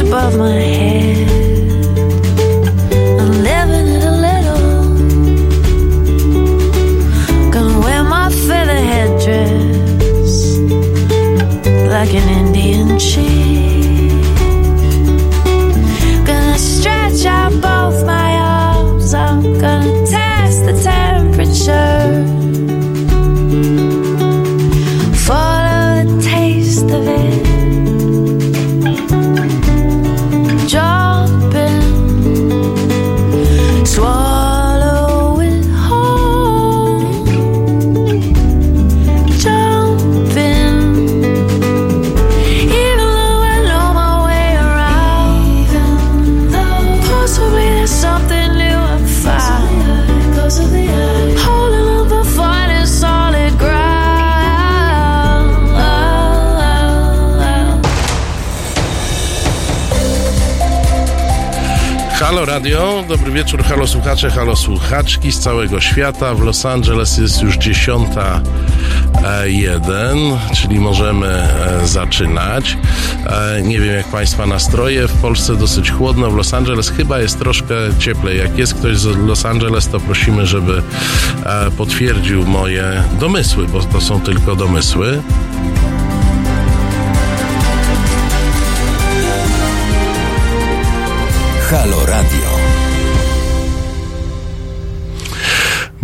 above my head. Wieczór, halo słuchacze, halo słuchaczki z całego świata. W Los Angeles jest już dziesiąta e, jeden, czyli możemy e, zaczynać. E, Nie wiem jak Państwa nastroje, w Polsce dosyć chłodno, w Los Angeles chyba jest troszkę cieplej. Jak jest ktoś z Los Angeles, to prosimy, żeby potwierdził moje domysły, bo to są tylko domysły. Halo Radio.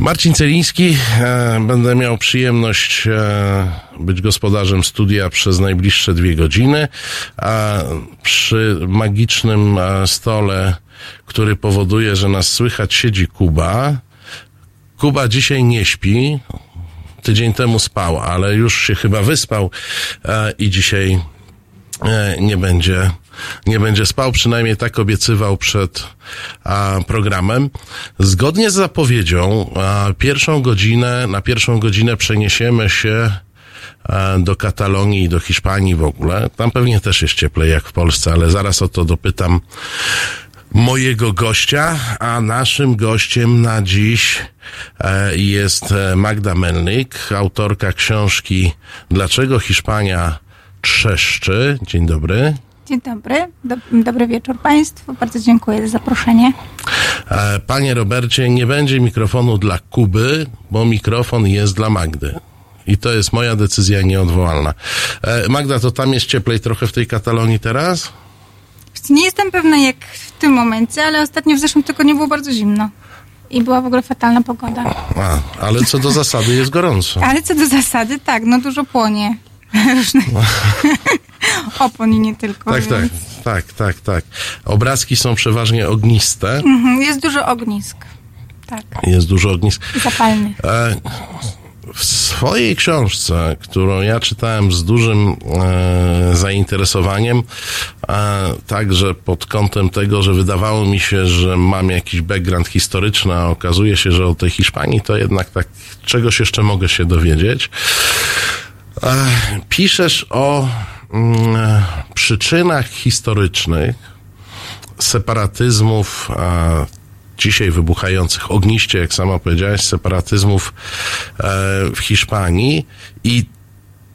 Marcin Celiński, e, będę miał przyjemność e, być gospodarzem studia przez najbliższe dwie godziny, a przy magicznym e, stole, który powoduje, że nas słychać, siedzi Kuba. Kuba dzisiaj nie śpi. Tydzień temu spał, ale już się chyba wyspał e, i dzisiaj e, nie będzie, nie będzie spał, przynajmniej tak obiecywał przed a, programem. Zgodnie z zapowiedzią, a, pierwszą godzinę, na pierwszą godzinę przeniesiemy się do Katalonii i do Hiszpanii w ogóle. Tam pewnie też jest cieplej jak w Polsce, ale zaraz o to dopytam mojego gościa, a naszym gościem na dziś e, jest e, Magda Melnik, autorka książki Dlaczego Hiszpania trzeszczy. Dzień dobry. Dzień dobry, Do, dobry wieczór Państwu. Bardzo dziękuję za zaproszenie. E, Panie Robercie, nie będzie mikrofonu dla Kuby, bo mikrofon jest dla Magdy. I to jest moja decyzja nieodwołalna. E, Magda, to tam jest cieplej trochę w tej Katalonii teraz? Nie jestem pewna jak w tym momencie, ale ostatnio w zeszłym tygodniu było bardzo zimno. I była w ogóle fatalna pogoda. A, ale co do zasady jest gorąco. Ale co do zasady, tak, no dużo płonie. Różnych opon i nie tylko. Tak, tak, więc- tak, tak, tak. Obrazki są przeważnie ogniste. Mhm, Jest dużo ognisk. Tak, Jest dużo ognisk. zapalnych. E, w swojej książce, którą ja czytałem z dużym e, zainteresowaniem, e, także pod kątem tego, że wydawało mi się, że mam jakiś background historyczny, a okazuje się, że o tej Hiszpanii to jednak tak czegoś jeszcze mogę się dowiedzieć. Piszesz o mm, przyczynach historycznych separatyzmów, dzisiaj wybuchających ogniście, jak sama powiedziałaś, separatyzmów e, w Hiszpanii. I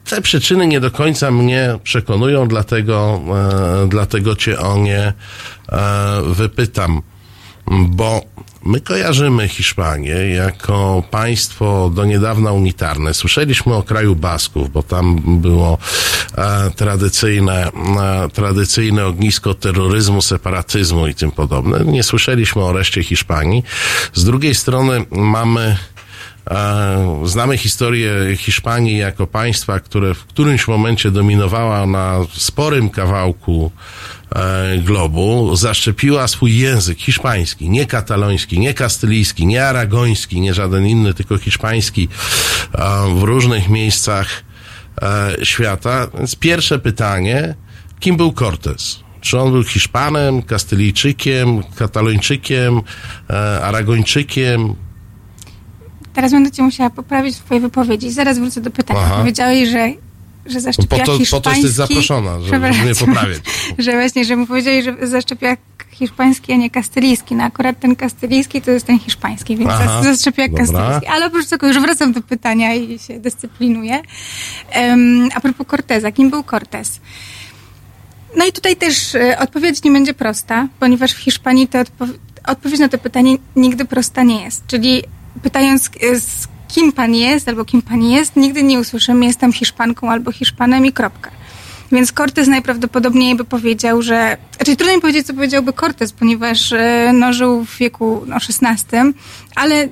te przyczyny nie do końca mnie przekonują, dlatego, e, dlatego cię o nie e, wypytam, bo my kojarzymy Hiszpanię jako państwo do niedawna unitarne. Słyszeliśmy o kraju Basków, bo tam było e, tradycyjne, e, tradycyjne ognisko terroryzmu, separatyzmu i tym podobne. Nie słyszeliśmy o reszcie Hiszpanii. Z drugiej strony mamy E, Znamy historię Hiszpanii jako państwa, które w którymś momencie dominowała na sporym kawałku globu, zaszczepiła swój język hiszpański, nie kataloński, nie kastylijski, nie aragoński, nie żaden inny, tylko hiszpański e, w różnych miejscach e, świata. Więc pierwsze pytanie, kim był Cortés? Czy on był Hiszpanem, Kastylijczykiem, Katalończykiem, e, Aragończykiem? Teraz będę cię musiała poprawić w twojej wypowiedzi. Zaraz wrócę do pytania. Aha. Powiedziałeś, że, że zaszczepiła Po to, po hiszpański... to jesteś zaproszona, żeby, żeby mnie poprawiać. że właśnie, że mu powiedzieli, że zaszczepiła hiszpański, a nie kastylijski. No akurat ten kastylijski to jest ten hiszpański, więc Aha, Aha, zaszczepiła dobra. kastylijski. Ale oprócz tego już wracam do pytania i się dyscyplinuję. Um, a propos Corteza, kim był Cortez? No i tutaj też e, odpowiedź nie będzie prosta, ponieważ w Hiszpanii to odpo- odpowiedź na to pytanie nigdy prosta nie jest. Czyli pytając, e, z kim pan jest albo kim pani jest, nigdy nie usłyszymy jestem Hiszpanką albo Hiszpanem i kropka. Więc Cortez najprawdopodobniej by powiedział, że... Znaczy trudno mi powiedzieć, co powiedziałby Cortez, ponieważ e, no, żył w wieku no, XVI, ale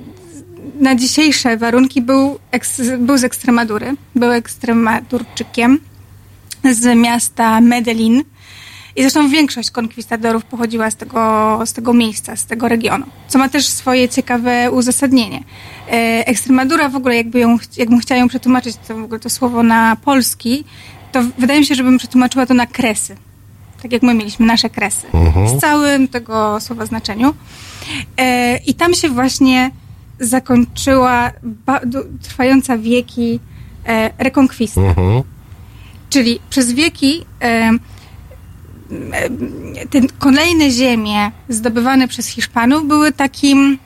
na dzisiejsze warunki był, eks, był z Ekstremadury, był ekstremadurczykiem z miasta Medellin. I zresztą większość konkwistadorów pochodziła z tego, z tego miejsca, z tego regionu, co ma też swoje ciekawe uzasadnienie. E, Ekstremadura w ogóle, jakby ją, jakbym chciała ją przetłumaczyć, to w ogóle to słowo na polski, to wydaje mi się, żebym przetłumaczyła to na kresy. Tak jak my mieliśmy nasze kresy. Z całym tego słowa znaczeniu. E, I tam się właśnie zakończyła trwająca wieki e, rekonkwista. Mhm. Czyli przez wieki te kolejne ziemie zdobywane przez Hiszpanów były takim,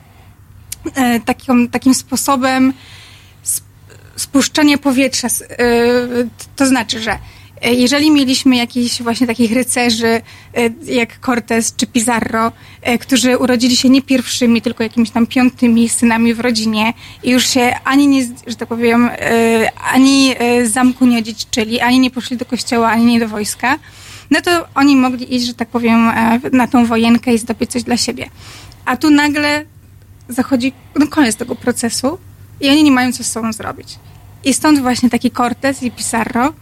e, takim, takim sposobem sp- spuszczania powietrza. E, To znaczy, że jeżeli mieliśmy jakichś właśnie takich rycerzy e, jak Cortez czy Pizarro, którzy urodzili się nie pierwszymi, tylko jakimiś tam piątymi synami w rodzinie i już się ani nie, że tak powiem, ani zamku nie odziedziczyli, ani nie poszli do kościoła, ani nie do wojska, no to oni mogli iść, że tak powiem, e, na tą wojenkę i zdobyć coś dla siebie. A tu nagle zachodzi no, koniec tego procesu i oni nie mają co z sobą zrobić. I stąd właśnie taki Cortez i Pizarro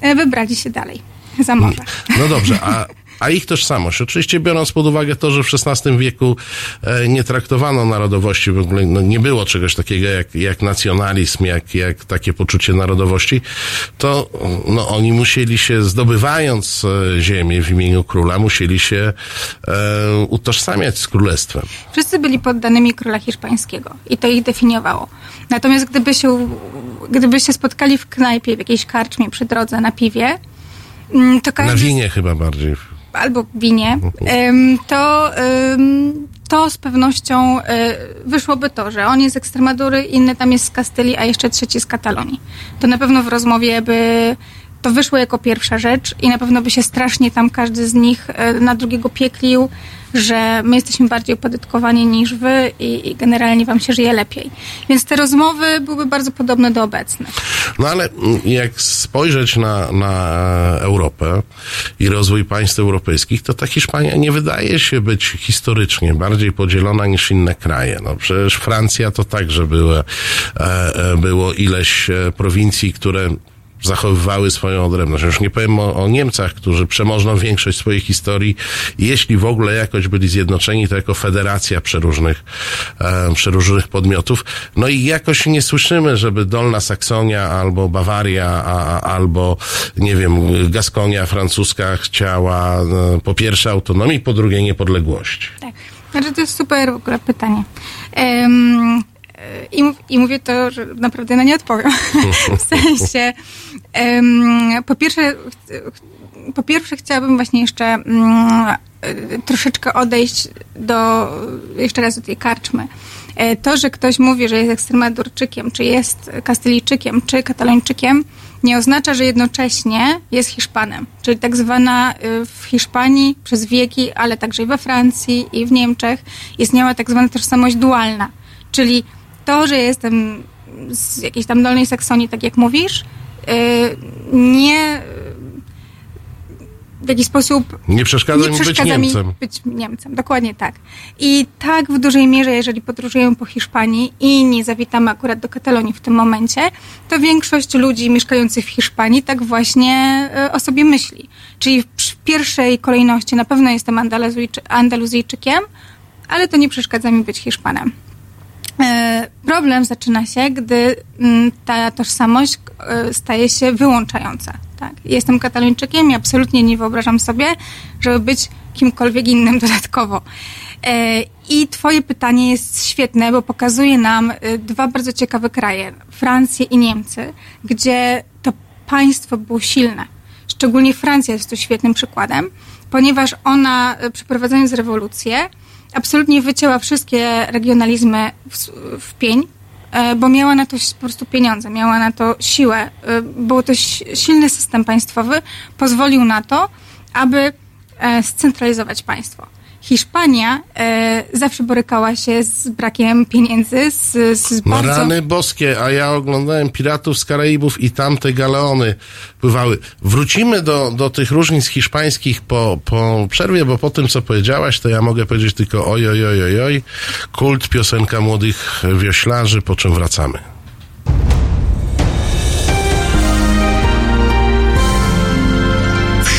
e, wybrali się dalej za morze. No dobrze, a, a ich tożsamość? Oczywiście biorąc pod uwagę to, że w XVI wieku e, nie traktowano narodowości, w ogóle no, nie było czegoś takiego jak, jak nacjonalizm, jak, jak takie poczucie narodowości, to no, oni musieli się, zdobywając e, ziemię w imieniu króla, musieli się e, utożsamiać z królestwem. Wszyscy byli poddanymi króla hiszpańskiego i to ich definiowało. Natomiast gdyby się, gdyby się spotkali w knajpie, w jakiejś karczmie przy drodze na piwie, mm, to każdy... Na winie chyba bardziej. Albo winie, to, to z pewnością e, wyszłoby to, że on jest z Ekstremadury, inny tam jest z Kastylii, a jeszcze trzeci z Katalonii. To na pewno w rozmowie by to wyszło jako pierwsza rzecz i na pewno by się strasznie tam każdy z nich e, na drugiego pieklił, że my jesteśmy bardziej opodatkowani niż wy i, i generalnie wam się żyje lepiej. Więc te rozmowy byłyby bardzo podobne do obecnych. No ale mm, jak spojrzeć na, na Europę i rozwój państw europejskich, to ta Hiszpania nie wydaje się być historycznie bardziej podzielona niż inne kraje. No przecież Francja to także było, e, e, było ileś e, prowincji, które zachowywały swoją odrębność. Już nie powiem o, o Niemcach, którzy przemożną większość swojej historii, jeśli w ogóle jakoś byli zjednoczeni, to jako federacja przeróżnych, e, przeróżnych podmiotów. No i jakoś nie słyszymy, żeby Dolna Saksonia albo Bawaria, a, albo, nie wiem, Gaskonia francuska chciała e, po pierwsze autonomii, po drugie niepodległości. Tak. Znaczy to jest super w ogóle pytanie. E, i, I mówię to, że naprawdę na nie odpowiem. w sensie, po pierwsze, po pierwsze chciałabym właśnie jeszcze mm, e, troszeczkę odejść do, jeszcze raz do tej karczmy. E, To, że ktoś mówi, że jest ekstremadurczykiem, czy jest kastylijczykiem, czy katalończykiem, nie oznacza, że jednocześnie jest Hiszpanem. Czyli tak zwana y, w Hiszpanii przez wieki, ale także i we Francji i w Niemczech istniała tak zwana tożsamość dualna. Czyli to, że jestem z jakiejś tam dolnej Saksonii, tak jak mówisz, nie w jakiś sposób Nie przeszkadza nie mi być przeszkadza mi Niemcem. być Niemcem, dokładnie tak. I tak w dużej mierze, jeżeli podróżujemy po Hiszpanii i nie zawitamy akurat do Katalonii w tym momencie, to większość ludzi mieszkających w Hiszpanii tak właśnie e, o sobie myśli. Czyli w pierwszej kolejności na pewno jestem Andaluzijczy, Andaluzyjczykiem, ale to nie przeszkadza mi być Hiszpanem. E, Problem zaczyna się, gdy mm, ta tożsamość e, staje się wyłączająca. Tak? Jestem katalończykiem i absolutnie nie wyobrażam sobie, żeby być kimkolwiek innym dodatkowo. E, I Twoje pytanie jest świetne, bo pokazuje nam dwa bardzo ciekawe kraje Francję i Niemcy, gdzie to państwo było silne. Szczególnie Francja jest tu świetnym przykładem, ponieważ ona, przeprowadzając rewolucję, absolutnie wycięła wszystkie regionalizmy w, w pień, e, bo miała na to po prostu pieniądze, miała na to siłę. E, Był to si- silny system państwowy, pozwolił na to, aby e, scentralizować państwo. Hiszpania e, zawsze borykała się z brakiem pieniędzy, z, z No bardzo... rany boskie, a ja oglądałem Piratów z Karaibów i tam te galeony pływały. Wrócimy do, do tych różnic hiszpańskich po, po przerwie, bo po tym, co powiedziałaś, to ja mogę powiedzieć tylko oj, oj, oj, oj, oj. Kult, piosenka młodych wioślarzy, po czym wracamy.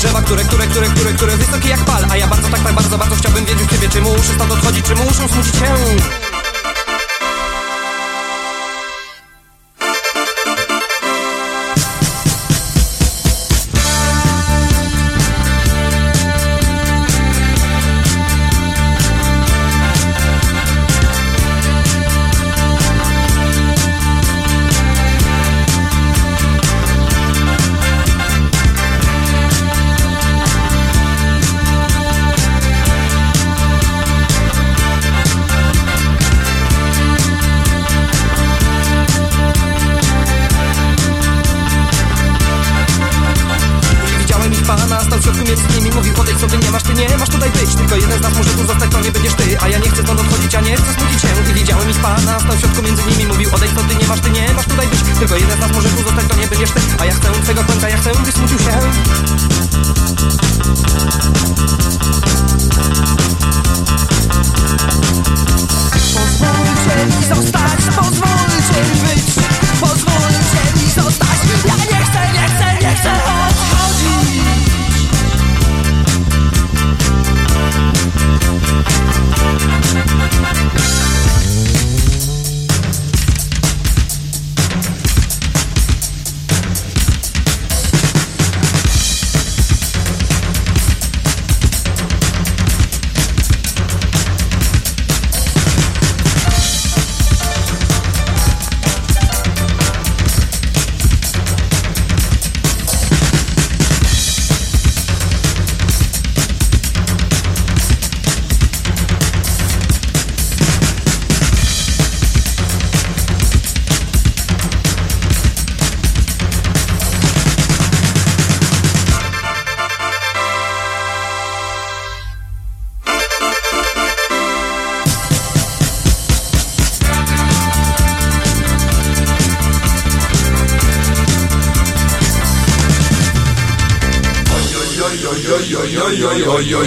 drzewa Które, które, które, które, które wysokie jak pal. A ja bardzo, tak, tak bardzo, bardzo chciałbym wiedzieć ciebie Czy muszę stąd odchodzić, czy muszą smucić się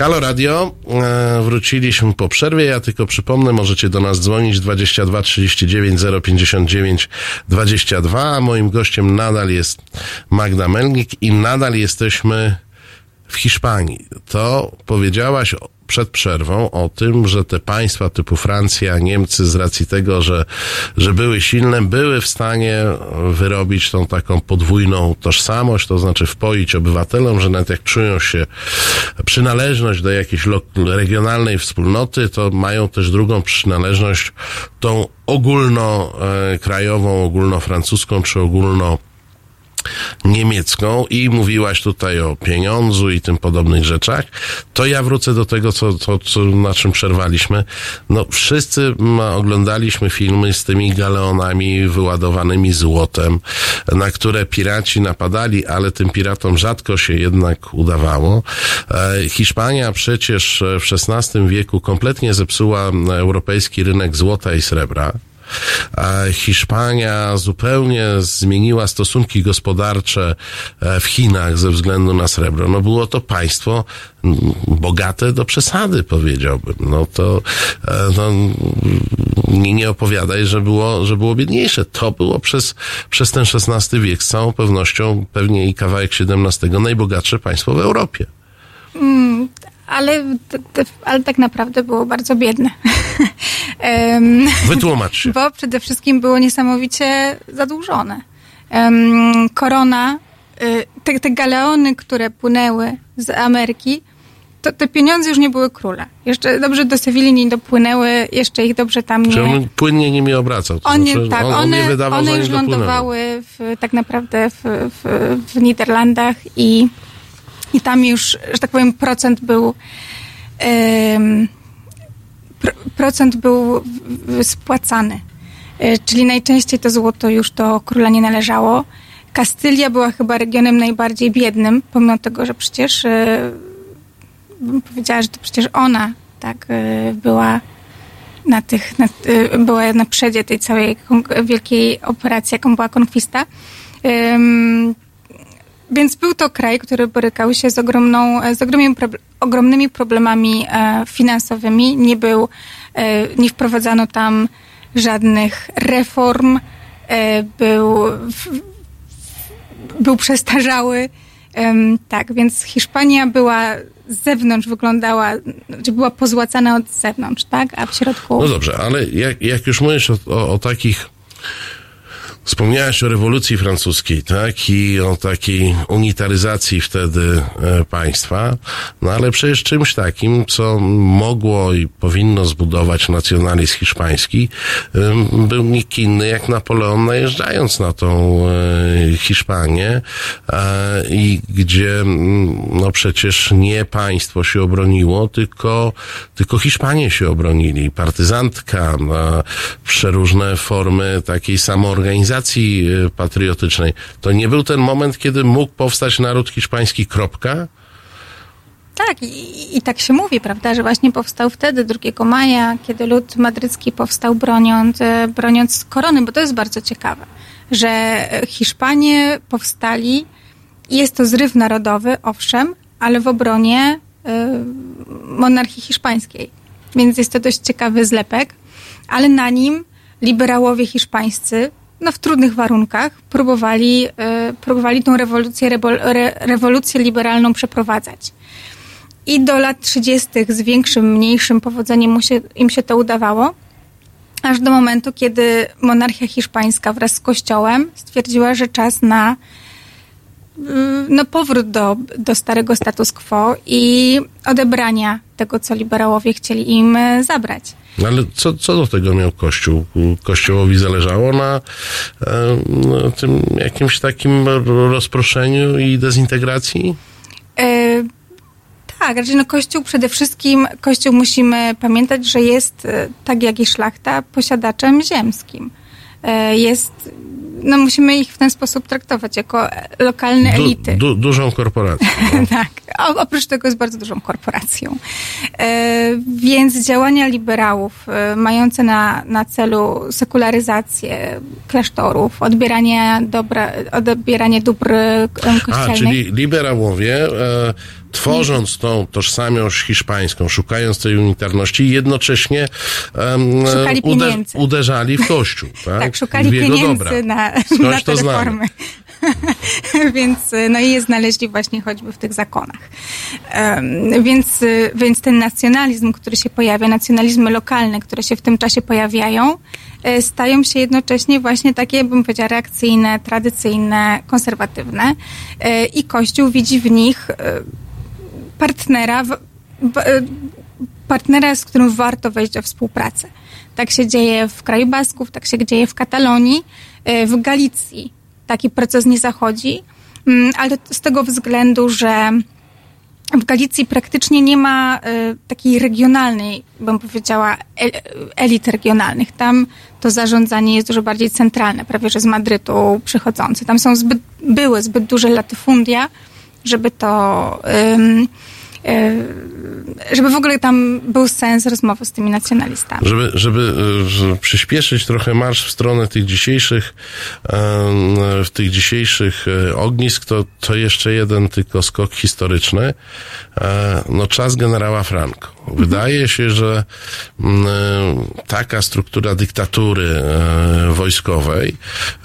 Halo Radio, e, wróciliśmy po przerwie. Ja tylko przypomnę, możecie do nas dzwonić 22 39 059 22. A moim gościem nadal jest Magda Melnik i nadal jesteśmy w Hiszpanii, to powiedziałaś przed przerwą o tym, że te państwa typu Francja, Niemcy z racji tego, że, że były silne, były w stanie wyrobić tą taką podwójną tożsamość, to znaczy wpoić obywatelom, że nawet jak czują się przynależność do jakiejś regionalnej wspólnoty, to mają też drugą przynależność, tą ogólnokrajową, ogólnofrancuską czy ogólno niemiecką i mówiłaś tutaj o pieniądzu i tym podobnych rzeczach, to ja wrócę do tego, co, co, co na czym przerwaliśmy. No, wszyscy oglądaliśmy filmy z tymi galeonami wyładowanymi złotem, na które piraci napadali, ale tym piratom rzadko się jednak udawało. E, Hiszpania przecież w XVI wieku kompletnie zepsuła europejski rynek złota i srebra. Hiszpania zupełnie zmieniła stosunki gospodarcze e, w Chinach ze względu na srebro. No było to państwo mm, bogate do przesady, powiedziałbym. No to e, no, nie, opowiadaj, że było, że było biedniejsze. To było przez, przez ten XVI wiek z całą pewnością, pewnie i kawałek XVII, najbogatsze państwo w Europie. Ale, ale tak naprawdę było bardzo biedne. Wytłumacz się. bo przede wszystkim było niesamowicie zadłużone. Korona, y, te, te galeony, które płynęły z Ameryki, to te pieniądze już nie były króla. Jeszcze dobrze do Sewilli nie dopłynęły, jeszcze ich dobrze tam nie... on płynnie nimi obracał. One, znaczy, tak, on, on one, wydawał, one już dopłynęły. lądowały w, tak naprawdę w, w, w Niderlandach i, i tam już, że tak powiem, procent był procent był spłacany. E, Czyli najczęściej to złoto już do króla nie należało. Kastylia była chyba regionem najbardziej biednym, pomimo tego, że przecież e, bym powiedziała, że to przecież ona tak e, była na tych, na, była na przedzie tej całej wielkiej operacji, jaką była konkwista. Więc był to kraj, który borykał się z, ogromną, z ogromnymi, ogromnymi problemami e, finansowymi. Nie był, e, nie wprowadzano tam żadnych reform. E, był, był przestarzały. Tak, więc Hiszpania była z zewnątrz wyglądała, znaczy była pozłacana od zewnątrz, tak? A w środku... No dobrze, ale jak, jak już mówisz o, o, o takich. Wspomniałeś o rewolucji francuskiej, tak? I o takiej unitaryzacji wtedy e, państwa. No ale przecież czymś takim, co mogło i powinno zbudować nacjonalizm hiszpański, był nikt inny jak Napoleon najeżdżając na tą e, Hiszpanię i gdzie no przecież nie państwo się obroniło, tylko, tylko Hiszpanie się obronili. Partyzantka, przeróżne formy takiej samoorganizacji e, patriotycznej. To nie był ten moment, kiedy mógł powstać naród hiszpański, kropka? Tak, i, i tak się mówi, prawda, że właśnie powstał wtedy, 2 maja, kiedy lud madrycki powstał broniąc, e, broniąc korony, bo to jest bardzo ciekawe, że e, Hiszpanie powstali, jest to zryw narodowy, owszem, ale w obronie e, monarchii hiszpańskiej. Więc jest to dość ciekawy zlepek, ale na nim liberałowie hiszpańscy, no w trudnych warunkach, próbowali, e, próbowali tą rewolucję, re, rewolucję liberalną przeprowadzać. I do lat 30. z większym, mniejszym powodzeniem się, im się to udawało, aż do momentu, kiedy monarchia hiszpańska wraz z kościołem stwierdziła, że czas na no, powrót do, do starego status quo i odebrania tego, co liberałowie chcieli im e, zabrać. No ale co, co do tego miał Kościół? Kościołowi zależało na, e, na tym jakimś takim rozproszeniu i dezintegracji? E, tak, raczej no Kościół przede wszystkim, Kościół musimy pamiętać, że jest, tak jak i szlachta, posiadaczem ziemskim. E, jest, no musimy ich w ten sposób traktować, jako lokalne Du, elity. du, dużą korporacją. No. tak. O, oprócz tego jest bardzo dużą korporacją. E, więc działania liberałów e, mające na, na celu sekularyzację klasztorów, odbieranie, dobra, odbieranie dóbr e, A, kościelnych. czyli liberałowie, e, tworząc tą tożsamość hiszpańską, szukając tej unitarności, jednocześnie uder, pieniędzy. uderzali w Kościół. Tak, Tak, szukali pieniędzy dobra. na, Skądś na te reformy. więc no i je znaleźli właśnie choćby w tych zakonach. Um, więc, więc ten nacjonalizm, który się pojawia, nacjonalizmy lokalne, które się w tym czasie pojawiają, y, stają się jednocześnie właśnie takie, bym powiedziała, reakcyjne, tradycyjne, konserwatywne y, i Kościół widzi w nich y, partnera, y, partnera, z którym warto wejść do współpracy. Tak się dzieje w kraju Basków, tak się dzieje w Katalonii, y, w Galicji. Taki proces nie zachodzi, mm, ale z tego względu, że w Galicji praktycznie nie ma y, takiej regionalnej, bym powiedziała, el, elit regionalnych. Tam to zarządzanie jest dużo bardziej centralne, prawie że z Madrytu przychodzące. Tam są zbyt, były zbyt duże latyfundia, żeby to. y, żeby w ogóle tam był sens rozmowy z tymi nacjonalistami. Żeby, żeby e, że przyspieszyć trochę marsz w stronę tych dzisiejszych, em, w tych dzisiejszych ognisk, to, to jeszcze jeden tylko skok historyczny. E, No, czas generała Franco. Wydaje się, że mm, e, taka struktura dyktatury e, wojskowej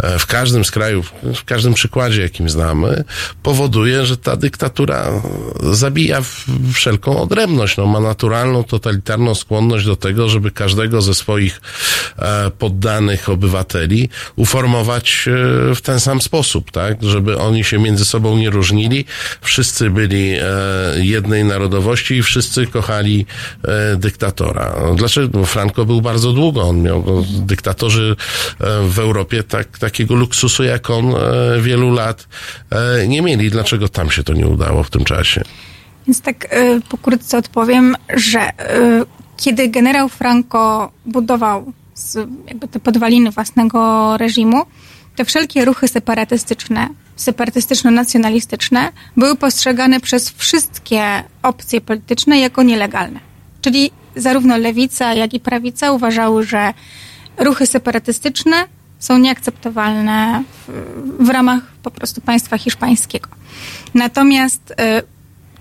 e, w każdym z krajów, w każdym przykładzie, jakim znamy, powoduje, że ta dyktatura zabija wszelką odrębność. No, ma naturalną, totalitarną skłonność do tego, żeby każdego ze swoich poddanych obywateli uformować w ten sam sposób, tak? Żeby oni się między sobą nie różnili. Wszyscy byli jednej narodowości i wszyscy kochali e, dyktatora. Dlaczego? Bo Franco był bardzo długo. On miał, no, dyktatorzy e, w Europie tak, takiego luksusu jak on e, wielu lat nie mieli. Dlaczego tam się to nie udało w tym czasie? Więc tak y, pokrótce odpowiem, że kiedy generał Franco budował jakby te podwaliny własnego reżimu, te wszelkie ruchy separatystyczne, separatystyczno-nacjonalistyczne były postrzegane przez wszystkie opcje polityczne jako nielegalne. Czyli zarówno lewica, jak i prawica uważały, że ruchy separatystyczne są nieakceptowalne w, w ramach po prostu państwa hiszpańskiego. Natomiast y,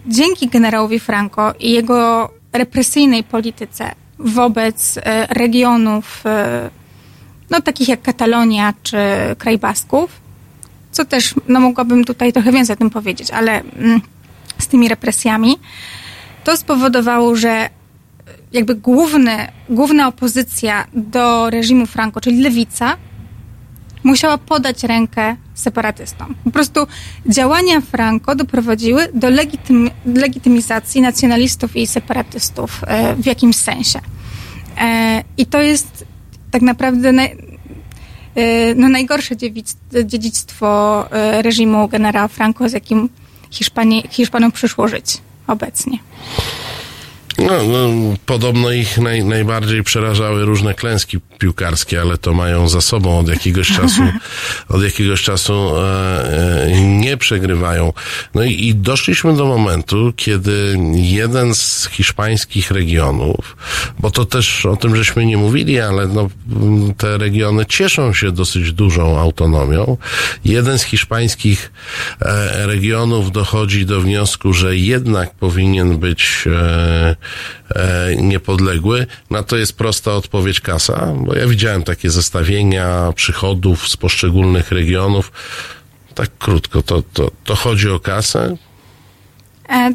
dzięki generałowi Franco i jego represyjnej polityce wobec e, regionów, e, no takich jak Katalonia czy kraj Basków, co też, no mogłabym tutaj trochę więcej o tym powiedzieć, ale mm, z tymi represjami, to spowodowało, że jakby główny, główna opozycja do reżimu Franco, czyli lewica, musiała podać rękę separatystom. Po prostu działania Franco doprowadziły do legitym, legitymizacji nacjonalistów i separatystów e, w jakimś sensie. E, I to jest tak naprawdę naj, e, no najgorsze dziedzictwo e, reżimu generała Franco, z jakim Hiszpanii, Hiszpanom przyszło żyć obecnie. No, no, podobno ich naj, najbardziej przerażały różne klęski piłkarskie, ale to mają za sobą od jakiegoś czasu, od jakiegoś czasu e, e, nie przegrywają. No i, i doszliśmy do momentu, kiedy jeden z hiszpańskich regionów, bo to też o tym żeśmy nie mówili, ale no, te regiony cieszą się dosyć dużą autonomią. Jeden z hiszpańskich e, regionów dochodzi do wniosku, że jednak powinien być e, niepodległy. Na to jest prosta odpowiedź kasa, bo ja widziałem takie zestawienia przychodów z poszczególnych regionów. Tak krótko, to, to, to chodzi o kasę. E,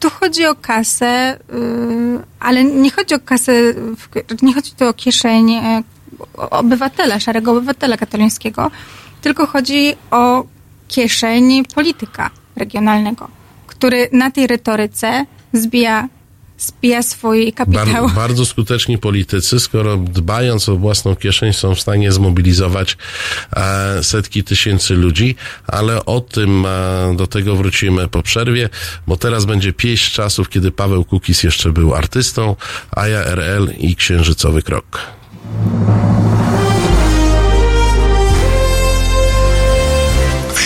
tu chodzi o kasę, y, ale nie chodzi o kasę, nie chodzi tu o kieszeń e, obywatela, szarego obywatela katalońskiego, tylko chodzi o kieszeń polityka regionalnego, który na tej retoryce zbija, zbija swój kapitał. Bar, bardzo skuteczni politycy, skoro dbając o własną kieszeń są w stanie zmobilizować e, setki tysięcy ludzi, ale o tym e, do tego wrócimy po przerwie, bo teraz będzie pieśń czasów, kiedy Paweł Kukis jeszcze był artystą, a ja RL i Księżycowy Krok.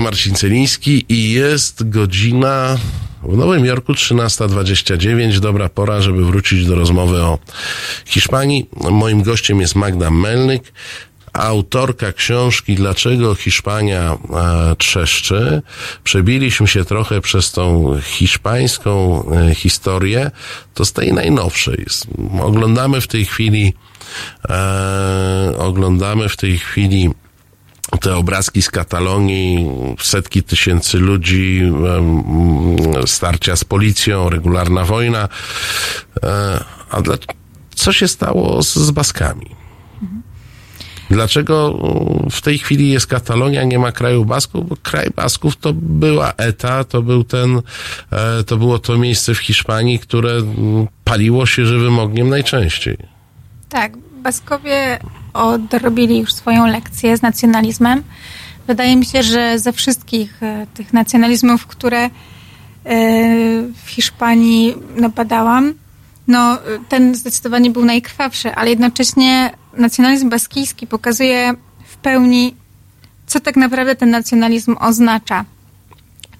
Marcin Celiński i jest godzina w Nowym Jorku 13.29. Dobra pora, żeby wrócić do rozmowy o Hiszpanii. Moim gościem jest Magda Melnyk, autorka książki Dlaczego Hiszpania e, trzeszczy. Przebiliśmy się trochę przez tą hiszpańską e, historię. To z tej najnowszej. Oglądamy w tej chwili E, oglądamy w tej chwili te obrazki z Katalonii, setki tysięcy ludzi, starcia z policją, regularna wojna. E, a dla, co się stało z, z Baskami? Dlaczego mm, w tej chwili jest Katalonia, nie ma kraju Basków? Bo kraj Basków to była ETA, to był ten, e, to było to miejsce w Hiszpanii, które mm, paliło się żywym ogniem najczęściej. Tak, Baskowie odrobili już swoją lekcję z nacjonalizmem. Wydaje mi się, że ze wszystkich e, tych nacjonalizmów, które e, w Hiszpanii napadałam, no ten zdecydowanie był najkrwawszy, ale jednocześnie nacjonalizm baskijski pokazuje w pełni, co tak naprawdę ten nacjonalizm oznacza.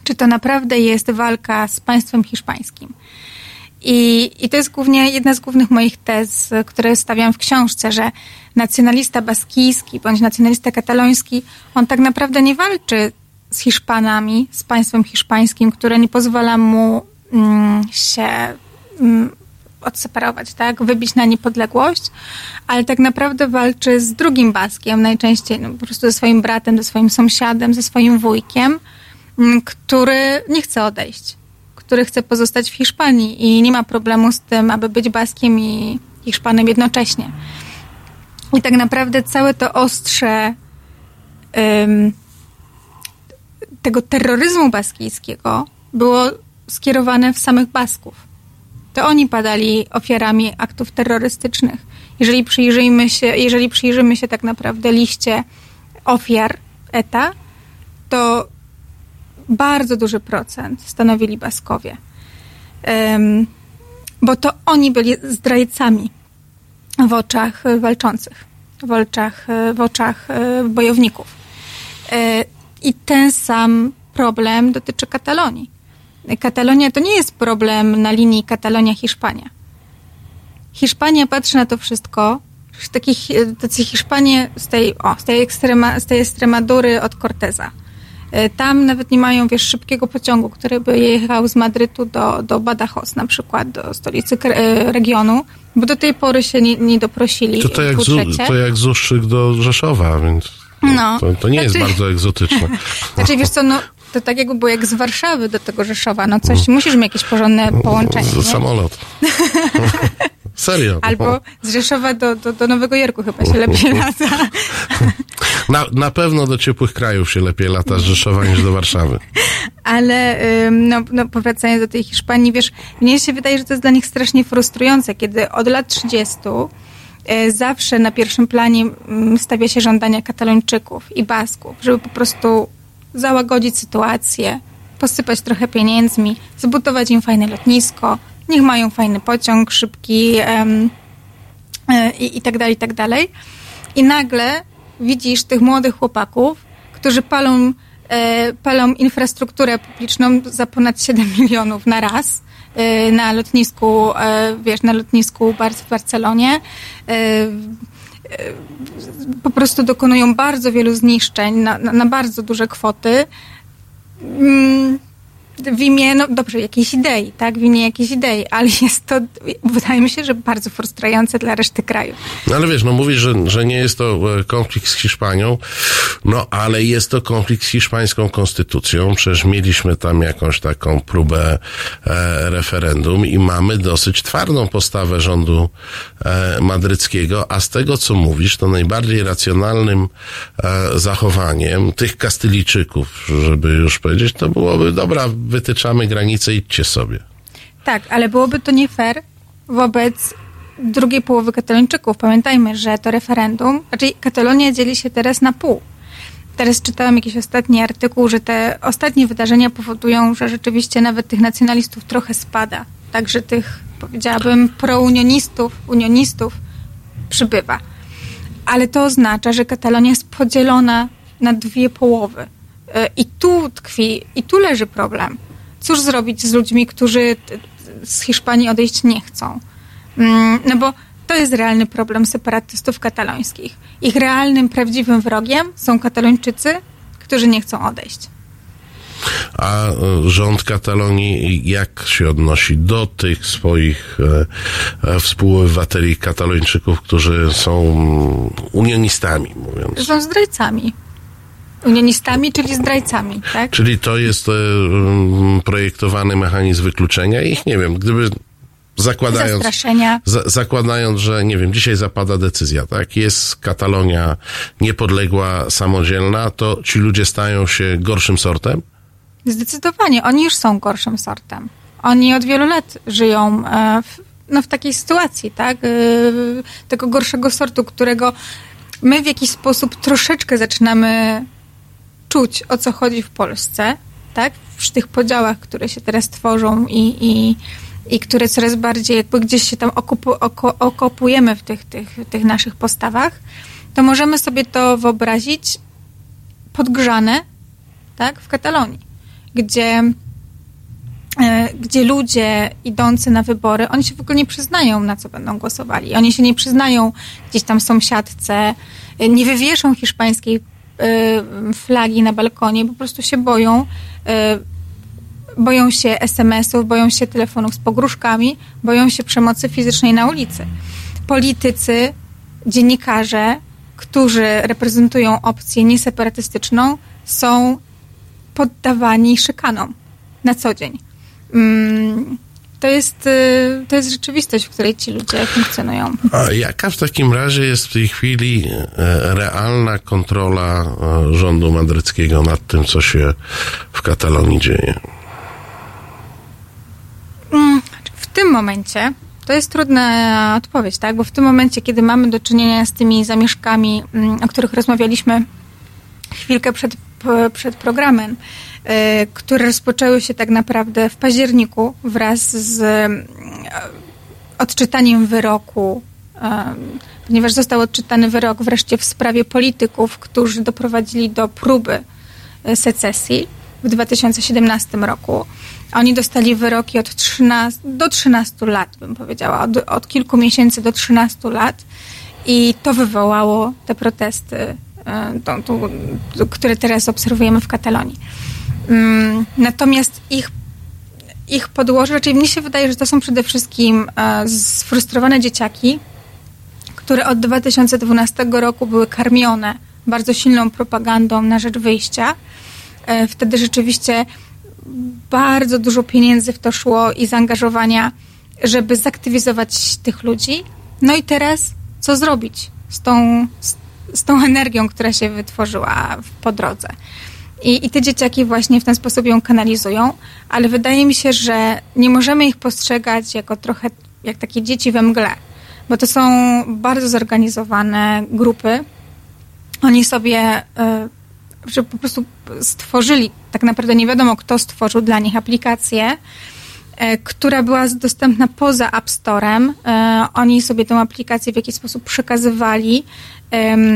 Czy to naprawdę jest walka z państwem hiszpańskim. I, I to jest głównie jedna z głównych moich tez, które stawiam w książce, że nacjonalista baskijski bądź nacjonalista kataloński, on tak naprawdę nie walczy z Hiszpanami, z państwem hiszpańskim, które nie pozwala mu mm, się mm, odseparować, tak, wybić na niepodległość, ale tak naprawdę walczy z drugim Baskiem, najczęściej no, po prostu ze swoim bratem, ze swoim sąsiadem, ze swoim wujkiem, mm, który nie chce odejść, który chce pozostać w Hiszpanii i nie ma problemu z tym, aby być Baskiem i Hiszpanem jednocześnie. I tak naprawdę całe to ostrze ym, tego terroryzmu baskijskiego było skierowane w samych Basków. To oni padali ofiarami aktów terrorystycznych. Jeżeli przyjrzymy się, jeżeli przyjrzymy się tak naprawdę liście ofiar ETA, to bardzo duży procent stanowili Baskowie. Ym, bo to oni byli zdrajcami w oczach walczących, w oczach, w oczach e, bojowników. E, I ten sam problem dotyczy Katalonii. Katalonia to nie jest problem na linii Katalonia-Hiszpania. Hiszpania patrzy na to wszystko, takich, tacy Hiszpanie z tej, o, z tej, ekstrema, z tej Extremadury od Corteza. E, Tam nawet nie mają, wiesz, szybkiego pociągu, który by jechał z Madrytu do, do Badajoz, na przykład, do stolicy e, regionu, bo do tej pory się nie, nie doprosili. To, to, jak, zu, to jak z Ustrzyk do Rzeszowa, więc No. to, to nie jest Znaczy- bardzo egzotyczne. Znaczy, wiesz co, no, to tak jakby było jak z Warszawy do tego Rzeszowa, no coś, musisz mieć jakieś porządne połączenie, Z, samolot. Serio. Albo z Rzeszowa do, do, do Nowego Jorku chyba się lepiej lata. Na, na pewno do ciepłych krajów się lepiej lata z Rzeszowa niż do Warszawy. Ale no, no, powracając do tej Hiszpanii, wiesz, mnie się wydaje, że to jest dla nich strasznie frustrujące, kiedy od lat 30 e, zawsze na pierwszym planie stawia się żądania katalończyków i Basków, żeby po prostu załagodzić sytuację, posypać trochę pieniędzmi, zbudować im fajne lotnisko, niech mają fajny pociąg szybki e, i, i tak dalej, i tak dalej. I nagle widzisz tych młodych chłopaków, którzy palą, e, palą infrastrukturę publiczną za ponad 7 milionów na raz e, na lotnisku, e, wiesz, na lotnisku w Barcelonie. E, e, po prostu dokonują bardzo wielu zniszczeń na, na, na bardzo duże kwoty. Mm, w imię, no dobrze, jakiejś idei, tak? W imię jakiejś idei, ale jest to, wydaje mi się, że bardzo frustrujące dla reszty kraju. No ale wiesz, no mówisz, że, że nie jest to e, konflikt z Hiszpanią, no ale jest to konflikt z hiszpańską konstytucją. Przecież mieliśmy tam jakąś taką próbę e, referendum i mamy dosyć twardą postawę rządu e, madryckiego, a z tego, co mówisz, to najbardziej racjonalnym e, zachowaniem tych Kastylijczyków, żeby już powiedzieć, to byłoby, dobra, wytyczamy granice, idźcie sobie. Tak, ale byłoby to nie fair wobec drugiej połowy Katalończyków. Pamiętajmy, że to referendum, znaczy Katalonia dzieli się teraz na pół. Teraz czytałam jakiś ostatni artykuł, że te ostatnie wydarzenia powodują, że rzeczywiście nawet tych nacjonalistów trochę spada. Także tych, powiedziałabym, prounionistów, unionistów przybywa. Ale to oznacza, że Katalonia jest podzielona na dwie połowy. E, I tu tkwi, i tu leży problem. Cóż zrobić z ludźmi, którzy z Hiszpanii odejść nie chcą? Mm, No bo to jest realny problem separatystów katalońskich. Ich realnym, prawdziwym wrogiem są katalończycy, którzy nie chcą odejść. A e, rząd Katalonii jak się odnosi do tych swoich e, współobywateli katalończyków, którzy są mm, unionistami, mówiąc? Są zdrajcami. Unionistami, czyli zdrajcami, tak? Czyli to jest e, mm, projektowany mechanizm wykluczenia ich? Nie wiem, gdyby zakładając, Zastraszenia. za, zakładając, że nie wiem, dzisiaj zapada decyzja, tak? Jest Katalonia niepodległa, samodzielna, to ci ludzie stają się gorszym sortem? Zdecydowanie, oni już są gorszym sortem. Oni od wielu lat żyją e, w, no, w takiej sytuacji, tak? E, tego gorszego sortu, którego my w jakiś sposób troszeczkę zaczynamy czuć, o co chodzi w Polsce, tak? Przy tych podziałach, które się teraz tworzą i, i, i które coraz bardziej jakby gdzieś się tam okupu, oko, okopujemy w tych, tych, tych naszych postawach, to możemy sobie to wyobrazić podgrzane, tak? W Katalonii, gdzie e, gdzie ludzie idący na wybory, oni się w ogóle nie przyznają, na co będą głosowali. Oni się nie przyznają gdzieś tam sąsiadce, e, nie wywieszą hiszpańskiej flagi na balkonie, po prostu się boją. e, Boją się SMS-ów, boją się telefonów z pogróżkami, boją się przemocy fizycznej na ulicy. Politycy, dziennikarze, którzy reprezentują opcję nieseparatystyczną, są poddawani szykanom na co dzień. Mm, To jest, y, to jest rzeczywistość, w której ci ludzie funkcjonują. A jaka w takim razie jest w tej chwili e, realna kontrola e, rządu madryckiego nad tym, co się w Katalonii dzieje? Mm, W tym momencie to jest trudna odpowiedź, tak? Bo w tym momencie, kiedy mamy do czynienia z tymi zamieszkami, mm, o których rozmawialiśmy chwilkę przed, przed programem, które rozpoczęły się tak naprawdę w październiku wraz z mm, odczytaniem wyroku, em, ponieważ został odczytany wyrok wreszcie w sprawie polityków, którzy doprowadzili do próby e, secesji w 2017 roku. Oni dostali wyroki od 13, do 13 lat, bym powiedziała, od, od kilku miesięcy do 13 lat i to wywołało te protesty, e, tą, tą, które teraz obserwujemy w Katalonii. Mm, Natomiast ich ich podłoże, raczej mnie się wydaje, że to są przede wszystkim e, sfrustrowane dzieciaki, które od 2012 roku były karmione bardzo silną propagandą na rzecz wyjścia. E, Wtedy rzeczywiście bardzo dużo pieniędzy w to szło i zaangażowania, żeby zaktywizować tych ludzi. No i teraz co zrobić z tą, z, z tą energią, która się wytworzyła po drodze? I, I te dzieciaki właśnie w ten sposób ją kanalizują, ale wydaje mi się, że nie możemy ich postrzegać jako trochę jak takie dzieci we mgle, bo to są bardzo zorganizowane grupy. Oni sobie y, że po prostu stworzyli, tak naprawdę nie wiadomo kto stworzył dla nich aplikację, e, która była dostępna poza App Storem. E, Oni sobie tę aplikację w jakiś sposób przekazywali. E,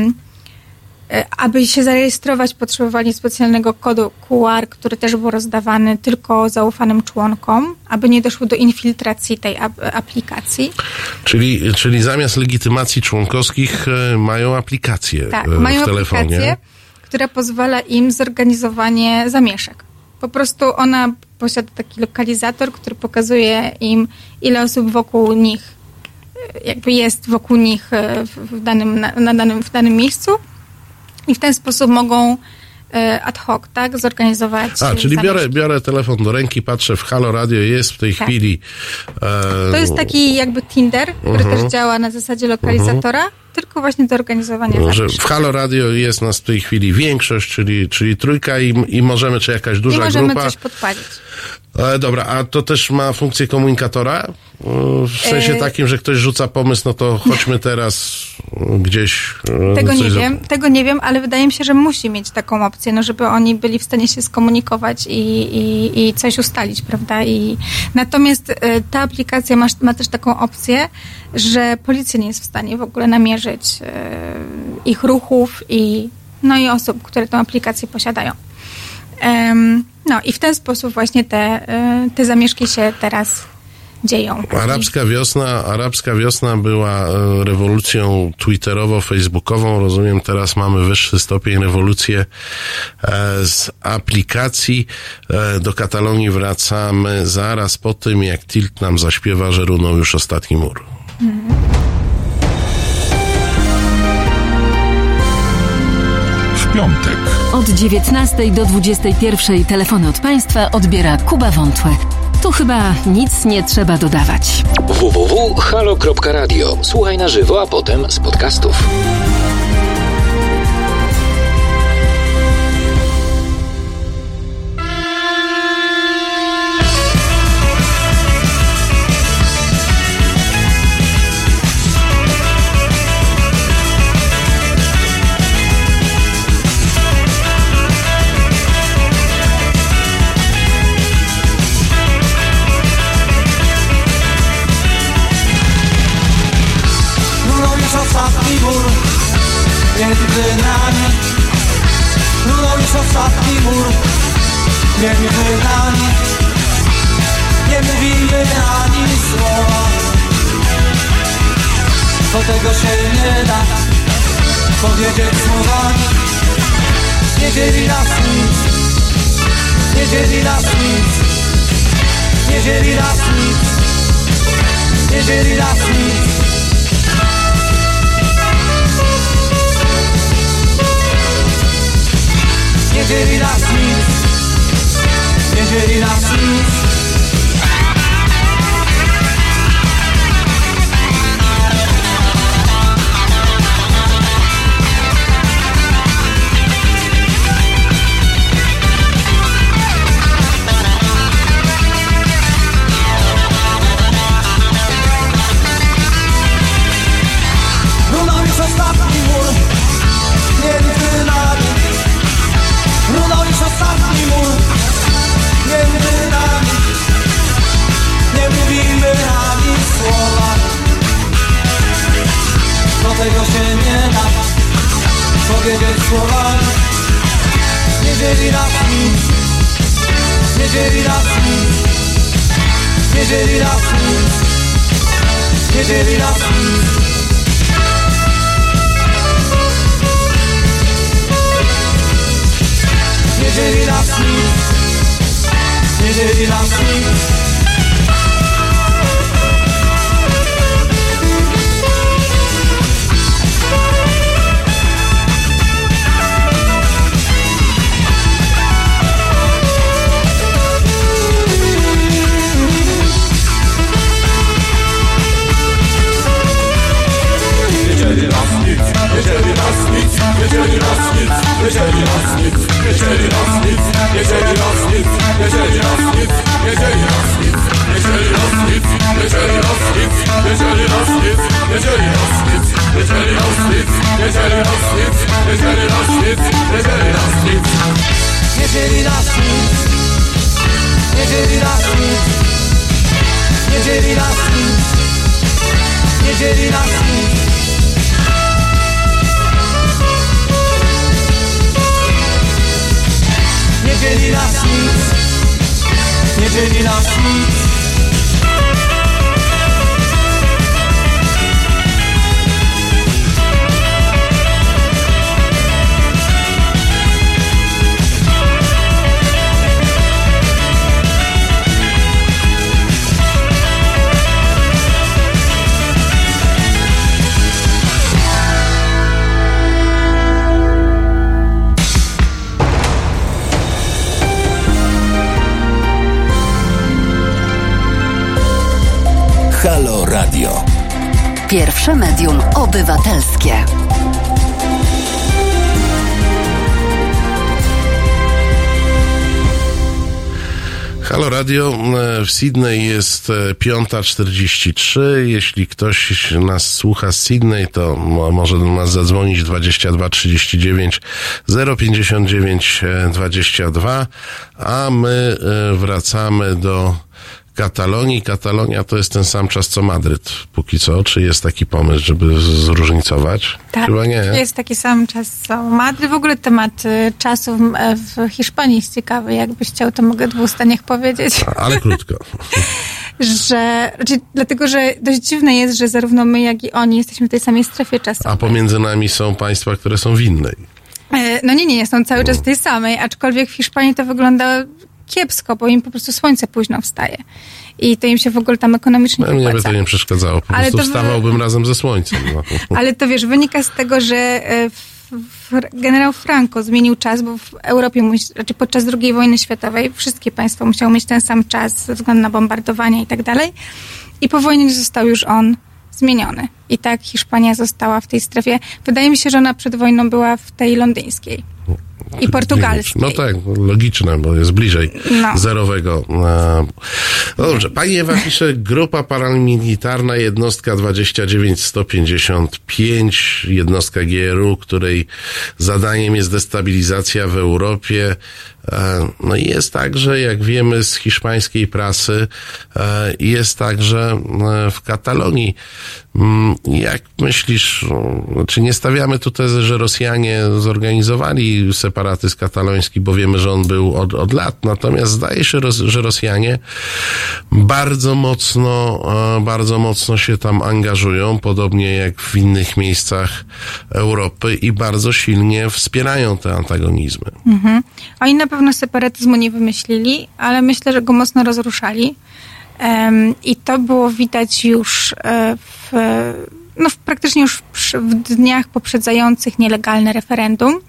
Aby się zarejestrować, potrzebowali specjalnego kodu QR, który też był rozdawany tylko zaufanym członkom, aby nie doszło do infiltracji tej ap- aplikacji. Czyli, czyli zamiast legitymacji członkowskich e, mają aplikację Tak, e, mają w telefonie. aplikację, która pozwala im zorganizowanie zamieszek. Po prostu ona posiada taki lokalizator, który pokazuje im, ile osób wokół nich, jakby jest wokół nich e, w, danym, na, danym, w danym miejscu i w ten sposób mogą e, ad hoc, tak, zorganizować A, czyli biorę, biorę telefon do ręki, patrzę w Halo Radio, jest w tej Tak. chwili. E, To jest taki jakby Tinder, który Mhm. też działa na zasadzie lokalizatora, tylko właśnie do organizowania że w Halo Radio jest nas w tej chwili większość, czyli, czyli trójka i, i możemy, czy jakaś I duża możemy grupa. coś podpalić. E, dobra, a to też ma funkcję komunikatora? E, W sensie E, takim, że ktoś rzuca pomysł, no to chodźmy teraz e, gdzieś. e, Tego nie wiem, tego nie wiem, ale wydaje mi się, że musi mieć taką opcję, no żeby oni byli w stanie się skomunikować i, i, i coś ustalić, prawda? I, natomiast ta aplikacja ma, ma też taką opcję, że policja nie jest w stanie w ogóle namierzyć ich ruchów i, no i osób, które tę aplikację posiadają. No i w ten sposób właśnie te, e, te zamieszki się teraz dzieją. Arabska wiosna, arabska wiosna była e, rewolucją twitterowo-facebookową. Rozumiem, teraz mamy wyższy stopień rewolucję e, z aplikacji. Do Katalonii wracamy zaraz po tym, jak Tilt nam zaśpiewa, że runął już ostatni mur. W piątek. Od 19 do 21 telefony od Państwa odbiera Kuba Wątłe. Tu chyba nic nie trzeba dodawać. www.halo.radio. Słuchaj na żywo, a potem z podcastów. Ostatni mur. Między nami Nie mówimy ani słowa. Bo tego się nie da. Powiedzieć słowami Nie dzieli nas nic. Nie dzieli nas nic. Nie dzieli nas nic. Nie dzieli nas nic Geceleri nasıl Geceleri nasıl słowa Niedzieli nas nic Niedzieli nas nic Niedzieli nas nic Niedzieli nas nic Niedzieli nas nic Niedzieli nas nic Nie dzieli nas nic Nie dzieli nas nic Nie dzieli nas nic Nie dzieli nas nic Nie dzieli nas nic Nie dzieli nas nic Nie dzieli nas nic Nie dzieli nas nic Nie dzieli nas nic Nie dzieli nas nic Nie dzieli nas nic Nie dzieli nas nic Nie dzieli nas nic Nie dzieli nas nic Nie dzieli nas nic Nie dzieli nas nic Nie dzieli nas nic Nie dzieli nas nic Nie dzieli nas nic. Nie dzieli nas nic Radio. Pierwsze medium obywatelskie. Halo Radio, e, w Sydney jest e, 5.43. Jeśli ktoś nas słucha z Sydney, to mo- może do nas zadzwonić 22 39 059 e, 22, a my e, wracamy do Katalonii. Katalonia to jest ten sam czas co Madryt, póki co. Czy jest taki pomysł, żeby zróżnicować? Tak, Chyba nie. jest taki sam czas co Madry. W ogóle temat y, czasu w, e, w Hiszpanii jest ciekawy. Jakbyś chciał, to mogę w dwóch zdaniach powiedzieć. Ale krótko. że, znaczy, dlatego, że dość dziwne jest, że zarówno my, jak i oni jesteśmy w tej samej strefie czasowej. A pomiędzy nami są państwa, które są w innej. E, No nie, nie, są cały czas w tej samej, aczkolwiek w Hiszpanii to wygląda kiepsko, bo im po prostu słońce późno wstaje. I to im się w ogóle tam ekonomicznie No, mnie by to nie przeszkadzało. Po Ale prostu wstawałbym razem ze słońcem. No. Ale to wiesz, wynika z tego, że e, generał Franco zmienił czas, bo w Europie, znaczy podczas II wojny światowej wszystkie państwa musiały mieć ten sam czas ze względu na bombardowania i tak dalej. I po wojnie został już on zmieniony. I tak Hiszpania została w tej strefie. Wydaje mi się, że ona przed wojną była w tej londyńskiej i portugalskiej. No tak, logiczne, bo jest bliżej No. zerowego. No dobrze, pani Ewa pisze, grupa paramilitarna, jednostka 29155, jednostka GRU, której zadaniem jest destabilizacja w Europie. E, No i jest także, jak wiemy z hiszpańskiej prasy, e, jest także w Katalonii. Mm, Jak myślisz, o, czy nie stawiamy tu tezy, że Rosjanie zorganizowali separatyzm kataloński, bo wiemy, że on był od, od lat, natomiast zdaje się, że Rosjanie bardzo mocno, e, bardzo mocno się tam angażują, podobnie jak w innych miejscach Europy i bardzo silnie wspierają te antagonizmy. Mhm. Oni na pewno separatyzmu nie wymyślili, ale myślę, że go mocno rozruszali. I to było widać już e, w, no, praktycznie już w, w dniach poprzedzających nielegalne referendum,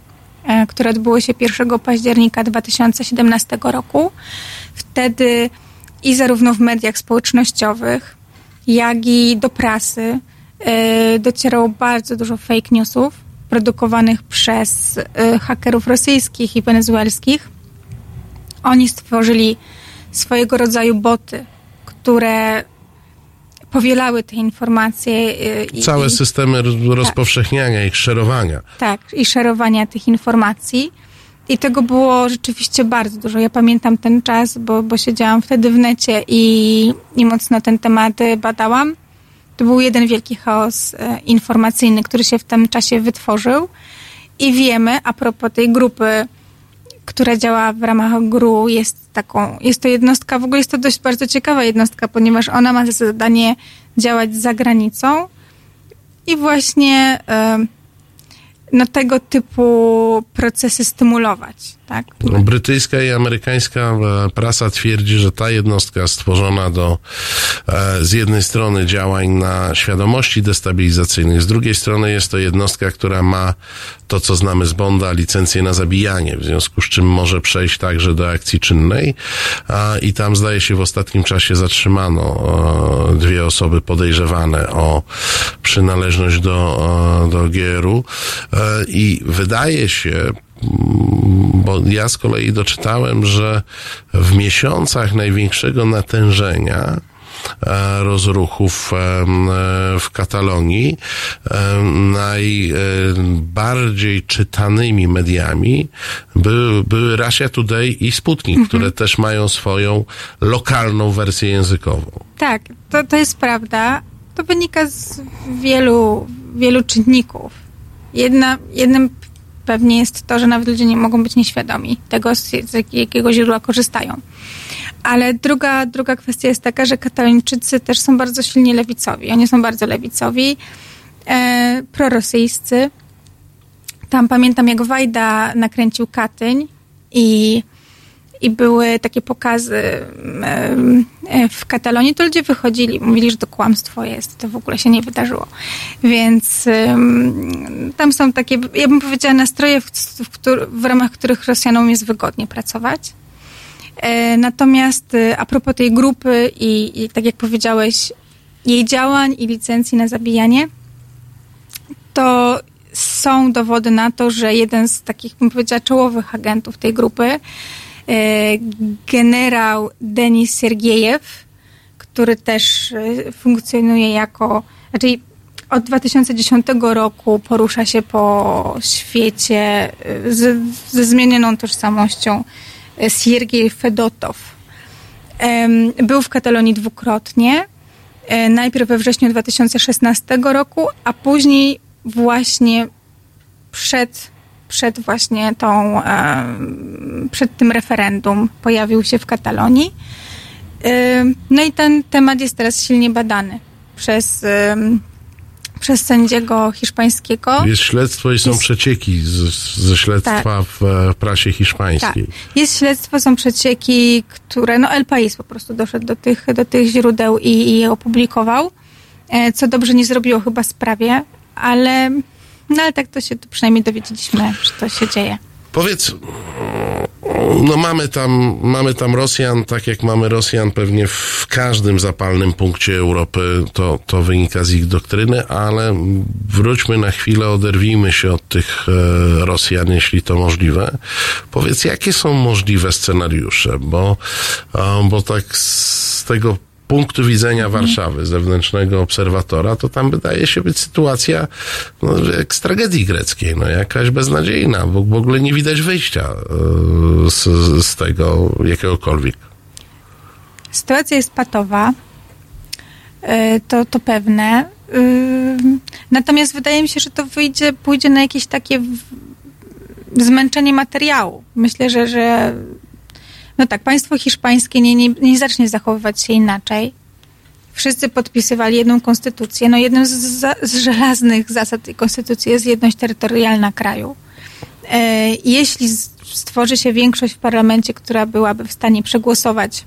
które odbyło się 1 października 2017 roku. Wtedy i zarówno w mediach społecznościowych, jak i do prasy e, docierało bardzo dużo fake newsów produkowanych przez e, hakerów rosyjskich i wenezuelskich. Oni stworzyli swojego rodzaju boty, które powielały te informacje. e, i- Całe i- systemy roz- rozpowszechniania ich, szerowania. tak, i szerowania tych informacji. I tego było rzeczywiście bardzo dużo. Ja pamiętam ten czas, bo, bo siedziałam wtedy w necie i, i mocno ten temat e, badałam. To był jeden wielki chaos e, informacyjny, który się w tym czasie wytworzył. I wiemy, a propos tej grupy, która działa w ramach GRU, jest taką, jest to jednostka, w ogóle jest to dość bardzo ciekawa jednostka, ponieważ ona ma za zadanie działać za granicą. I właśnie no, tego typu procesy stymulować, tak? Brytyjska i amerykańska e, prasa twierdzi, że ta jednostka stworzona do e, z jednej strony działań na świadomości destabilizacyjnych, z drugiej strony jest to jednostka, która ma to, co znamy z Bonda, licencję na zabijanie, w związku z czym może przejść także do akcji czynnej i tam zdaje się w ostatnim czasie zatrzymano e, dwie osoby podejrzewane o przynależność do, do GRU i wydaje się, bo ja z kolei doczytałem, że w miesiącach największego natężenia e, rozruchów e, w Katalonii najbardziej czytanymi mediami były, były Russia Today i Sputnik, które też mają swoją lokalną wersję językową. Tak, to, to jest prawda. To wynika z wielu, wielu czynników. Jedna, jednym pewnie jest to, że nawet ludzie nie mogą być nieświadomi tego, z, jakiego źródła korzystają. Ale druga, druga kwestia jest taka, że katalończycy też są bardzo silnie lewicowi. Oni są bardzo lewicowi, e, prorosyjscy. Tam pamiętam, jak Wajda nakręcił Katyń i i były takie pokazy w Katalonii, to ludzie wychodzili, mówili, że to kłamstwo jest, to w ogóle się nie wydarzyło. Więc tam są takie, ja bym powiedziała, nastroje, w, w, w ramach których Rosjanom jest wygodnie pracować. E, Natomiast e, a propos tej grupy i, i tak jak powiedziałeś, jej działań i licencji na zabijanie, to są dowody na to, że jeden z takich, bym powiedziała, czołowych agentów tej grupy, generał Denis Sergiejew, który też e, funkcjonuje jako, znaczy od 2010 roku porusza się po świecie e, ze zmienioną tożsamością e, Siergiej Fedotow. Był w Katalonii dwukrotnie. E, Najpierw we wrześniu 2016 roku, a później właśnie przed, przed właśnie tą, em, przed tym referendum pojawił się w Katalonii. Em, No i ten temat jest teraz silnie badany przez, em, przez sędziego hiszpańskiego. Jest śledztwo i są Jest- przecieki z, ze śledztwa w e, prasie hiszpańskiej. Tak. Jest śledztwo, są przecieki, które, no El País po prostu doszedł do tych, do tych źródeł i, i je opublikował, e, co dobrze nie zrobiło chyba sprawie, ale No ale tak to się to przynajmniej dowiedzieliśmy, że to się dzieje. Powiedz, no mamy tam, mamy tam Rosjan, tak jak mamy Rosjan pewnie w każdym zapalnym punkcie Europy, to, to wynika z ich doktryny, ale wróćmy na chwilę, oderwijmy się od tych e, Rosjan, jeśli to możliwe. Powiedz, jakie są możliwe scenariusze, bo, bo tak z tego punktu widzenia Warszawy, zewnętrznego obserwatora, to tam wydaje się być sytuacja no, jak z tragedii greckiej, no jakaś beznadziejna, bo w ogóle nie widać wyjścia e, z, z tego jakiegokolwiek. Sytuacja jest patowa, y, to, to pewne. Y, Natomiast wydaje mi się, że to wyjdzie, pójdzie na jakieś takie zmęczenie materiału. Myślę, że, że no tak, państwo hiszpańskie nie, nie, nie zacznie zachowywać się inaczej. Wszyscy podpisywali jedną konstytucję. No jednym z, z żelaznych zasad tej konstytucji jest jedność terytorialna kraju. E, jeśli stworzy się większość w parlamencie, która byłaby w stanie przegłosować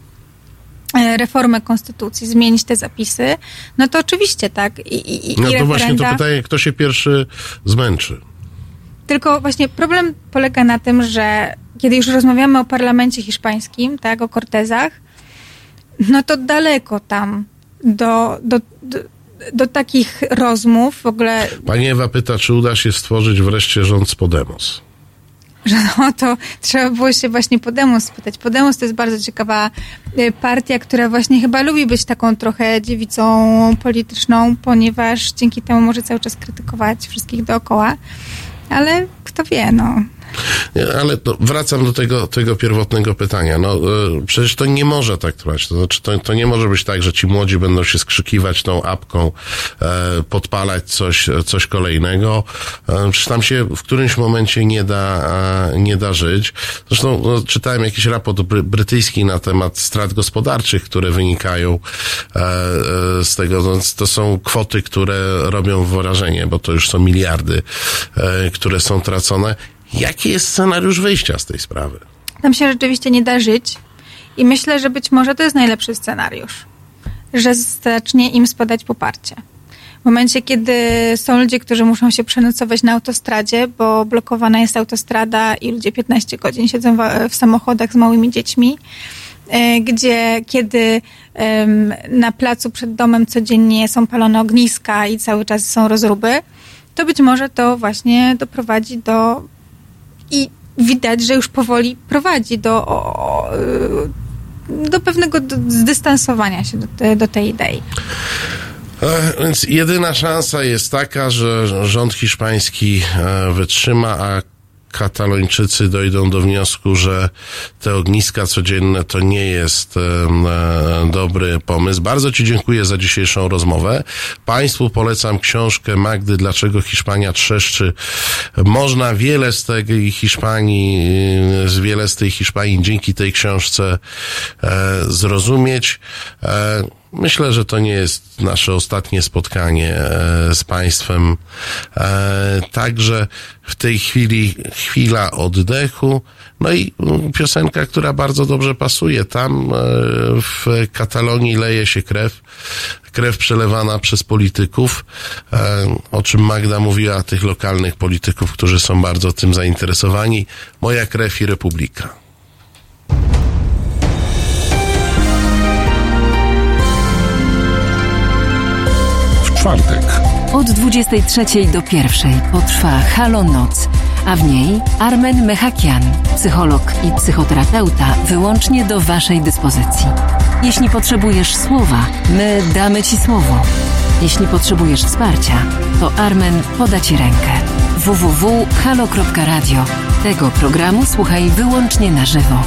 e, reformę konstytucji, zmienić te zapisy, no to oczywiście tak. I, i, No to właśnie to referenda- pytanie, kto się pierwszy zmęczy. tylko właśnie problem polega na tym, że kiedy już rozmawiamy o parlamencie hiszpańskim, tak, o Cortezach, no to daleko tam do, do, do, do takich rozmów w ogóle, Pani Ewa pyta, czy uda się stworzyć wreszcie rząd z Podemos. że no to trzeba było się właśnie Podemos spytać. Podemos to jest bardzo ciekawa y, partia, która właśnie chyba lubi być taką trochę dziewicą polityczną, ponieważ dzięki temu może cały czas krytykować wszystkich dookoła. Ale kto wie, no. Ale to wracam do tego, tego pierwotnego pytania. No, e, przecież to nie może tak trwać. To znaczy, to, to nie może być tak, że ci młodzi będą się skrzykiwać tą apką, e, podpalać coś, coś kolejnego. E, przecież tam się w którymś momencie nie da, nie da żyć. Zresztą no, czytałem jakiś raport bry, brytyjski na temat strat gospodarczych, które wynikają z tego. No, to są kwoty, które robią wrażenie, bo to już są miliardy, które są tracone. Jaki jest scenariusz wyjścia z tej sprawy? Tam się rzeczywiście nie da żyć i myślę, że być może to jest najlepszy scenariusz, że zacznie im spadać poparcie. W momencie, kiedy są ludzie, którzy muszą się przenocować na autostradzie, bo blokowana jest autostrada i ludzie 15 godzin siedzą w, samochodach z małymi dziećmi, e, gdzie kiedy na placu przed domem codziennie są palone ogniska i cały czas są rozruby, to być może to właśnie doprowadzi do i widać, że już powoli prowadzi do, do pewnego zdystansowania się do, do tej idei. E, Więc jedyna szansa jest taka, że rząd hiszpański e, wytrzyma, a Katalończycy dojdą do wniosku, że te ogniska codzienne to nie jest e, dobry pomysł. Bardzo Ci dziękuję za dzisiejszą rozmowę. Państwu polecam książkę Magdy Dlaczego Hiszpania trzeszczy. Można wiele z tej Hiszpanii, z wiele z tej Hiszpanii dzięki tej książce e, zrozumieć. Myślę, że to nie jest nasze ostatnie spotkanie e, z Państwem. E, Także w tej chwili chwila oddechu. No i mm, piosenka, która bardzo dobrze pasuje. Tam e, w Katalonii leje się krew. Krew przelewana przez polityków, o czym Magda mówiła, tych lokalnych polityków, którzy są bardzo tym zainteresowani. Moja krew i republika. Czwartek Od 23 do 1 potrwa Halo Noc, a w niej Armen Mechakian, psycholog i psychoterapeuta, wyłącznie do Waszej dyspozycji. Jeśli potrzebujesz słowa, my damy Ci słowo. Jeśli potrzebujesz wsparcia, to Armen poda Ci rękę. www.halo.radio. Tego programu słuchaj wyłącznie na żywo.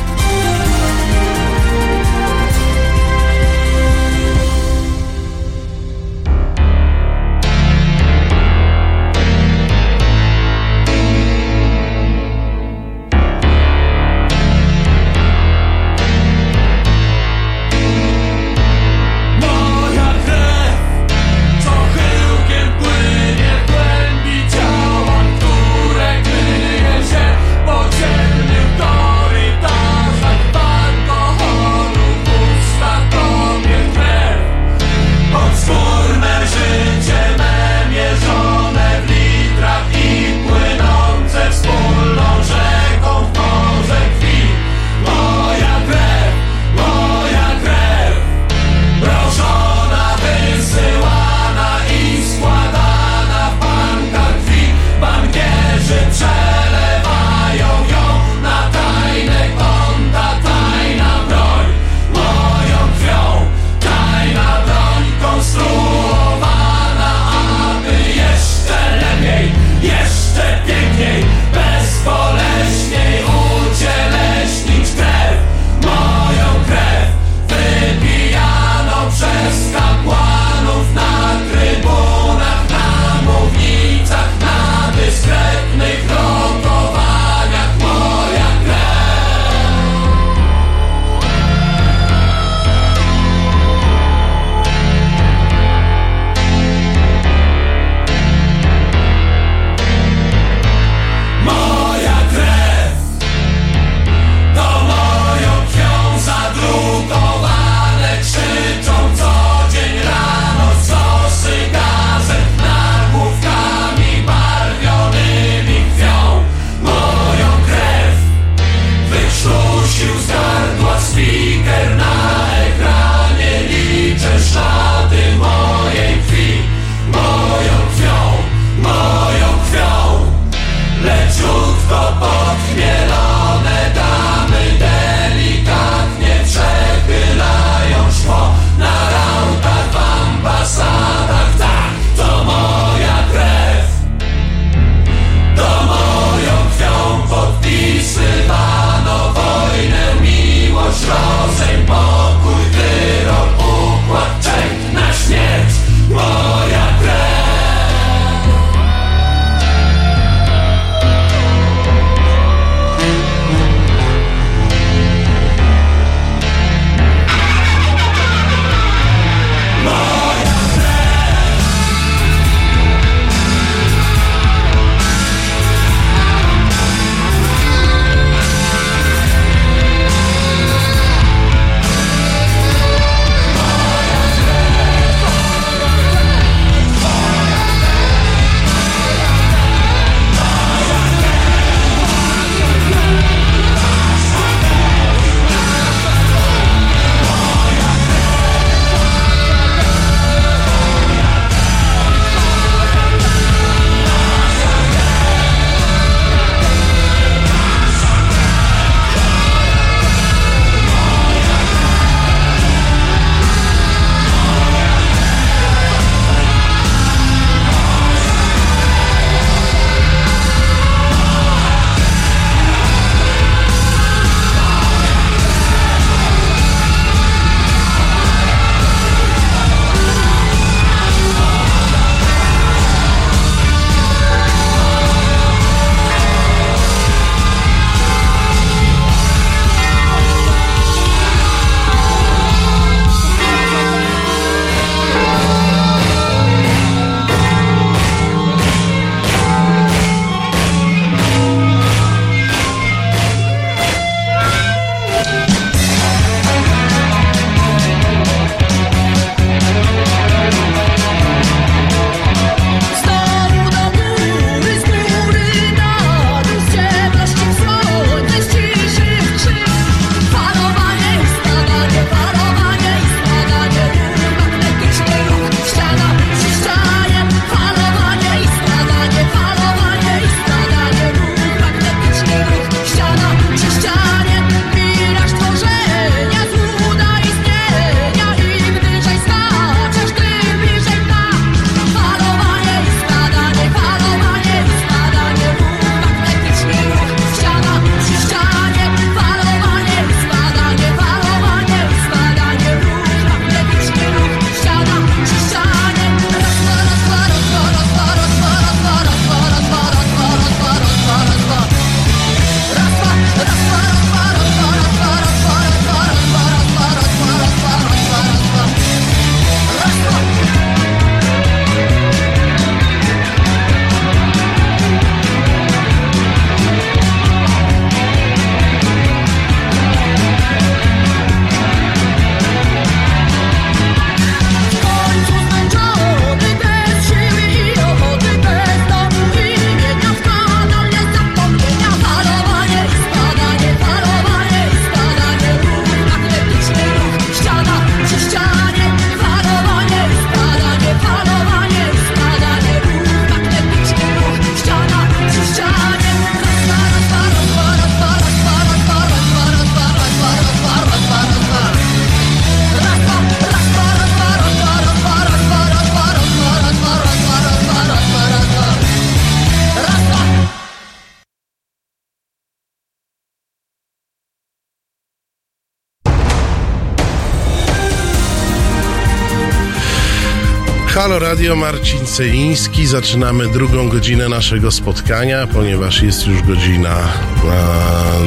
Halo Radio Marcin Celiński. Zaczynamy drugą godzinę naszego spotkania, ponieważ jest już godzina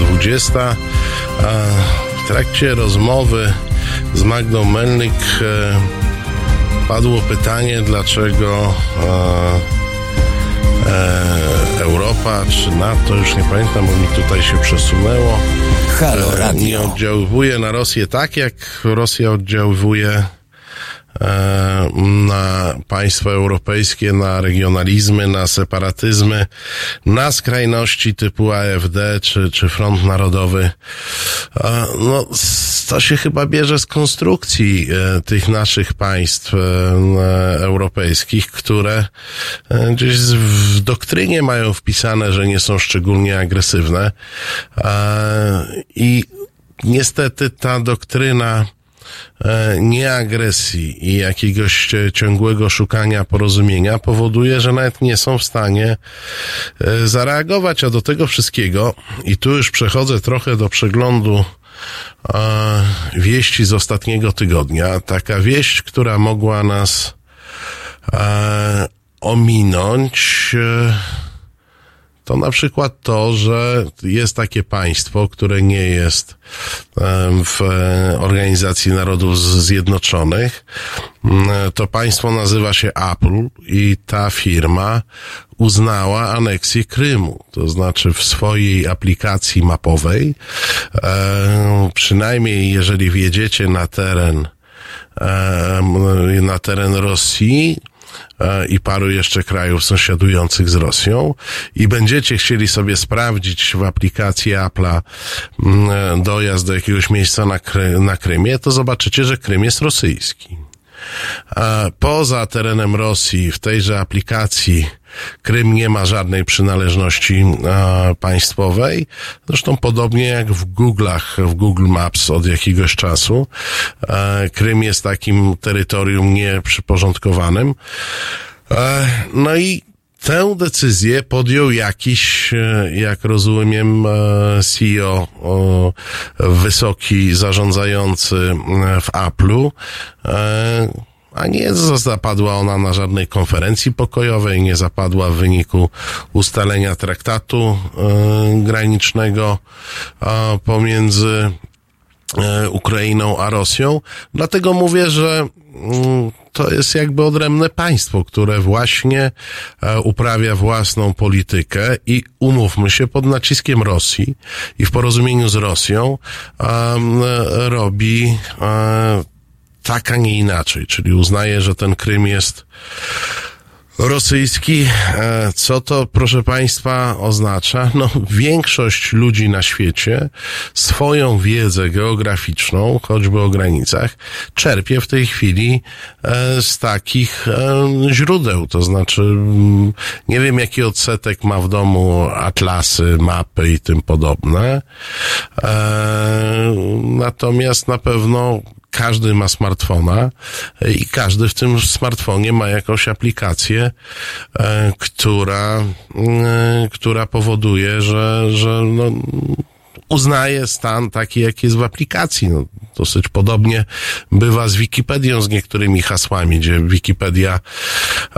e, 20. E, w trakcie rozmowy z Magdą Melnik e, padło pytanie, dlaczego e, Europa czy NATO, już nie pamiętam, bo mi tutaj się przesunęło, Halo e, Radio. nie oddziaływuje na Rosję tak, jak Rosja oddziaływuje na państwa europejskie, na regionalizmy, na separatyzmy, na skrajności typu AfD czy, czy Front Narodowy. E, No, to się chyba bierze z konstrukcji e, tych naszych państw e, e, europejskich, które e, gdzieś w doktrynie mają wpisane, że nie są szczególnie agresywne. E, I niestety ta doktryna e, nieagresji i jakiegoś e, ciągłego szukania porozumienia powoduje, że nawet nie są w stanie e, zareagować, a do tego wszystkiego, i tu już przechodzę trochę do przeglądu wieści z ostatniego tygodnia. Taka wieść, która mogła nas ominąć. E, to na przykład to, że jest takie państwo, które nie jest w e, Organizacji Narodów Zjednoczonych. Mm, To państwo nazywa się Apple i ta firma uznała aneksję Krymu. To znaczy w swojej aplikacji mapowej, e, przynajmniej jeżeli wjedziecie na teren na teren Rosji e, i paru jeszcze krajów sąsiadujących z Rosją i będziecie chcieli sobie sprawdzić w aplikacji Apple'a mm, e, dojazd do jakiegoś miejsca na, Kry, na Krymie, to zobaczycie, że Krym jest rosyjski. Poza terenem Rosji w tejże aplikacji Krym nie ma żadnej przynależności państwowej. Zresztą podobnie jak w Google'ach, w Google Maps od jakiegoś czasu. Krym jest takim terytorium nieprzyporządkowanym. E, no i Tę decyzję podjął jakiś, e, jak rozumiem, e, CEO, wysoki zarządzający e, w Apple'u, a nie zapadła ona na żadnej konferencji pokojowej, nie zapadła w wyniku ustalenia traktatu granicznego pomiędzy Ukrainą a Rosją. Dlatego mówię, że mm, to jest jakby odrębne państwo, które właśnie e, uprawia własną politykę i umówmy się pod naciskiem Rosji i w porozumieniu z Rosją e, robi e, tak, a nie inaczej, czyli uznaje, że ten Krym jest rosyjski. E, Co to, proszę Państwa, oznacza? No, większość ludzi na świecie swoją wiedzę geograficzną, choćby o granicach, czerpie w tej chwili e, z takich e, źródeł. To znaczy, mm, nie wiem, jaki odsetek ma w domu atlasy, mapy i tym podobne. Natomiast na pewno każdy ma smartfona i każdy w tym smartfonie ma jakąś aplikację, e, która, e, która powoduje, że, że no, uznaje stan taki, jaki jest w aplikacji. No, dosyć podobnie bywa z Wikipedią, z niektórymi hasłami, gdzie Wikipedia,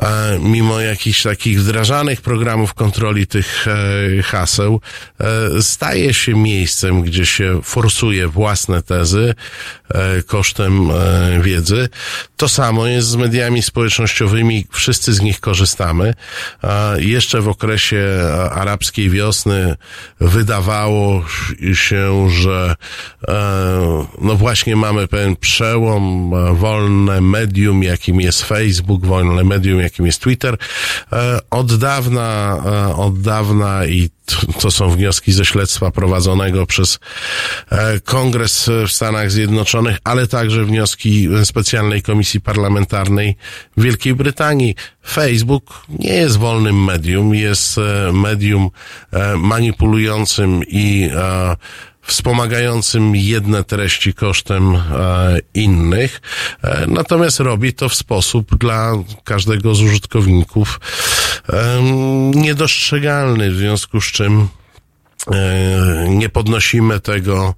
e, mimo jakichś takich wdrażanych programów kontroli tych e, haseł, e, staje się miejscem, gdzie się forsuje własne tezy e, kosztem e, wiedzy. To samo jest z mediami społecznościowymi, wszyscy z nich korzystamy. A jeszcze w okresie e, arabskiej wiosny wydawało się, że e, no właśnie mamy pewien przełom, e, wolne medium, jakim jest Facebook, wolne medium, jakim jest Twitter. E, Od dawna, od dawna i to są wnioski ze śledztwa prowadzonego przez e, Kongres w Stanach Zjednoczonych, ale także wnioski specjalnej komisji parlamentarnej Wielkiej Brytanii. Facebook nie jest wolnym medium, jest e, medium e, manipulującym i wspomagającym jedne treści kosztem e, innych, e, natomiast robi to w sposób dla każdego z użytkowników em, niedostrzegalny, w związku z czym e, nie podnosimy tego,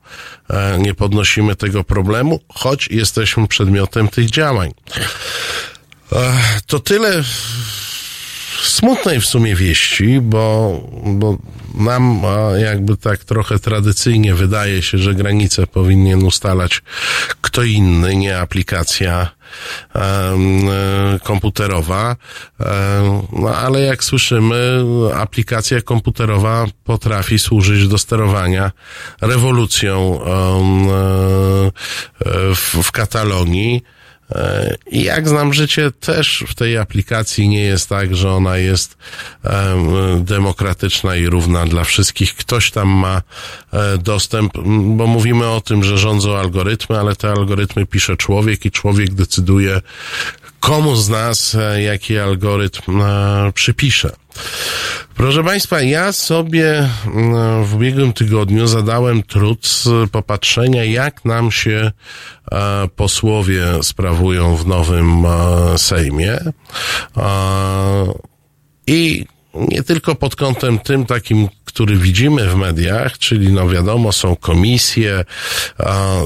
e, nie podnosimy tego problemu, choć jesteśmy przedmiotem tych działań. Ech, To tyle smutnej w sumie wieści, bo, bo nam jakby tak trochę tradycyjnie wydaje się, że granice powinien ustalać kto inny, nie aplikacja komputerowa. No ale jak słyszymy, aplikacja komputerowa potrafi służyć do sterowania rewolucją e, w Katalonii. I jak znam życie, też w tej aplikacji nie jest tak, że ona jest em, demokratyczna i równa dla wszystkich. Ktoś tam ma e, dostęp, bo mówimy o tym, że rządzą algorytmy, ale te algorytmy pisze człowiek i człowiek decyduje, komu z nas e, jaki algorytm e, przypisze. Proszę Państwa, ja sobie mm, w ubiegłym tygodniu zadałem trud popatrzenia, jak nam się e, posłowie sprawują w nowym Sejmie. I nie tylko pod kątem tym takim, który widzimy w mediach, czyli no wiadomo, są komisje,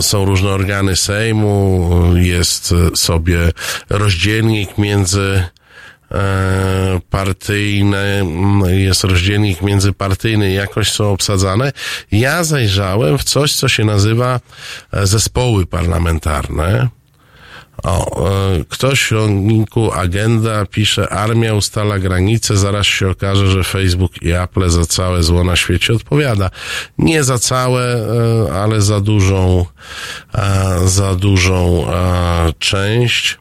są różne organy Sejmu, jest sobie rozdzielnik między e, partyjne, jest rozdzielnik międzypartyjny, jakoś są obsadzane. Ja zajrzałem w coś, co się nazywa e, zespoły parlamentarne. O, e, ktoś w ciągniku agenda pisze, armia ustala granice, zaraz się okaże, że Facebook i Apple za całe zło na świecie odpowiada. Nie za całe, e, ale za dużą, e, za dużą część.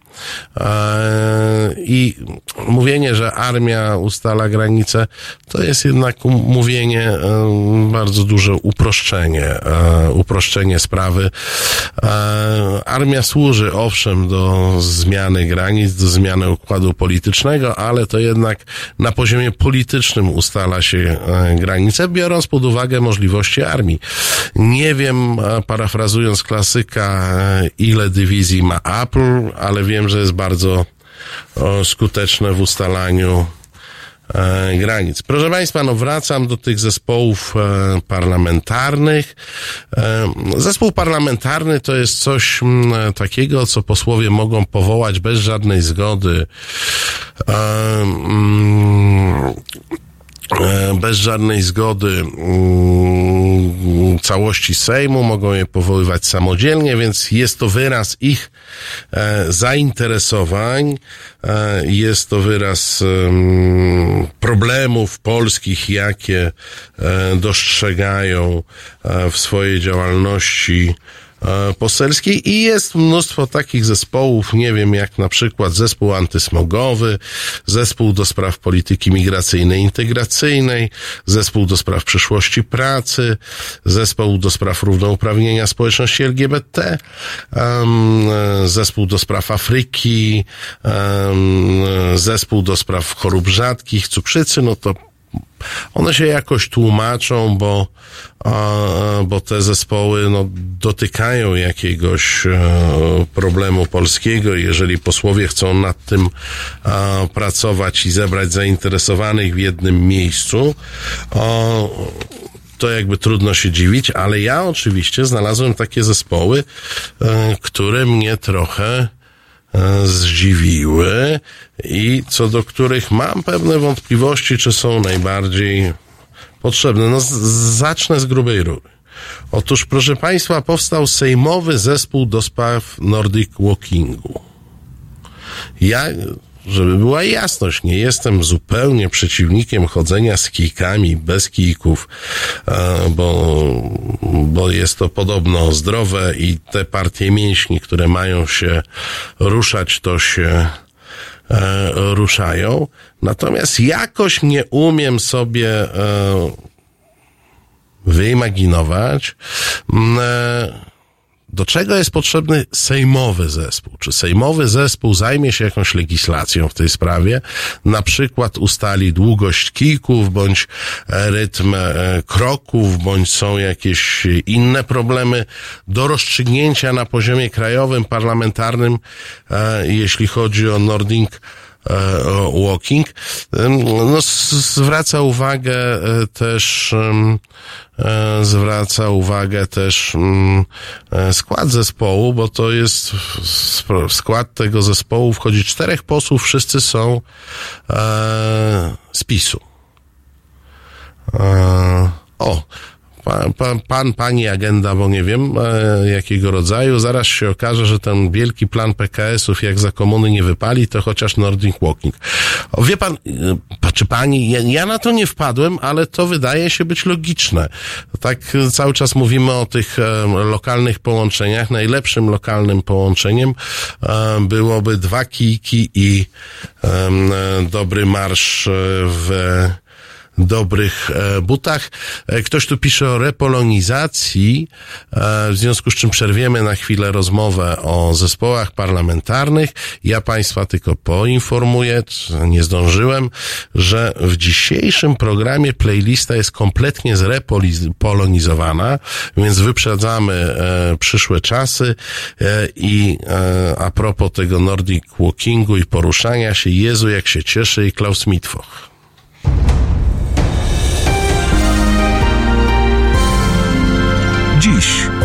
E, I mówienie, że armia ustala granice, to jest jednak mówienie, e, bardzo duże uproszczenie, e, uproszczenie sprawy. Armia służy owszem do zmiany granic, do zmiany układu politycznego, ale to jednak na poziomie politycznym ustala się granice, biorąc pod uwagę możliwości armii. Nie wiem, parafrazując klasyka, ile dywizji ma Apple, ale wiem, że jest bardzo skuteczne w ustalaniu e, granic. Proszę Państwa, no wracam do tych zespołów e, parlamentarnych. E, zespół parlamentarny to jest coś mm, takiego, co posłowie mogą powołać bez żadnej zgody. Mm, bez żadnej zgody mm, całości Sejmu, mogą je powoływać samodzielnie, więc jest to wyraz ich e, zainteresowań, e, jest to wyraz em, problemów polskich, jakie e, dostrzegają e, w swojej działalności e, poselskiej i jest mnóstwo takich zespołów, nie wiem, jak na przykład zespół antysmogowy, zespół do spraw polityki migracyjnej integracyjnej, zespół do spraw przyszłości pracy, zespół do spraw równouprawnienia społeczności LGBT, e, zespół do spraw Afryki, zespół do spraw chorób rzadkich, cukrzycy, no to one się jakoś tłumaczą, bo, bo te zespoły no, dotykają jakiegoś e, problemu polskiego. Jeżeli posłowie chcą nad tym pracować i zebrać zainteresowanych w jednym miejscu, to jakby trudno się dziwić, ale ja oczywiście znalazłem takie zespoły, e, które mnie trochę zdziwiły i co do których mam pewne wątpliwości, czy są najbardziej potrzebne. No, z- zacznę z grubej rury. Otóż, proszę Państwa, powstał Sejmowy Zespół do Spraw Nordic Walkingu. Ja, żeby była jasność, nie jestem zupełnie przeciwnikiem chodzenia z kijkami, bez kijków, e, bo, bo jest to podobno zdrowe i te partie mięśni, które mają się ruszać, to się e, ruszają. Natomiast jakoś nie umiem sobie e, wyimaginować, do czego jest potrzebny sejmowy zespół? Czy sejmowy zespół zajmie się jakąś legislacją w tej sprawie? Na przykład ustali długość kijków, bądź e, rytm e, kroków, bądź są jakieś inne problemy do rozstrzygnięcia na poziomie krajowym, parlamentarnym, e, jeśli chodzi o Nording walking. Ym, No, s- zwraca uwagę e, też e, zwraca uwagę też e, skład zespołu, bo to jest w- skład tego zespołu wchodzi czterech posłów, wszyscy są e, z PiSu. E, o, pa, pa, pan, pani agenda, bo nie wiem e, jakiego rodzaju. Zaraz się okaże, że ten wielki plan PKS-ów, jak za komuny nie wypali, to chociaż Nordic Walking. O, wie pan, e, czy pani, ja, ja na to nie wpadłem, ale to wydaje się być logiczne. Tak cały czas mówimy o tych e, lokalnych połączeniach. Najlepszym lokalnym połączeniem e, byłoby dwa kijki i e, dobry marsz e, w dobrych e, butach. E, Ktoś tu pisze o repolonizacji, e, w związku z czym przerwiemy na chwilę rozmowę o zespołach parlamentarnych. Ja Państwa tylko poinformuję, nie zdążyłem, że w dzisiejszym programie playlista jest kompletnie zrepolonizowana, więc wyprzedzamy przyszłe czasy i a propos tego Nordic Walkingu i poruszania się, Jezu jak się cieszy i Klaus Mitwoch.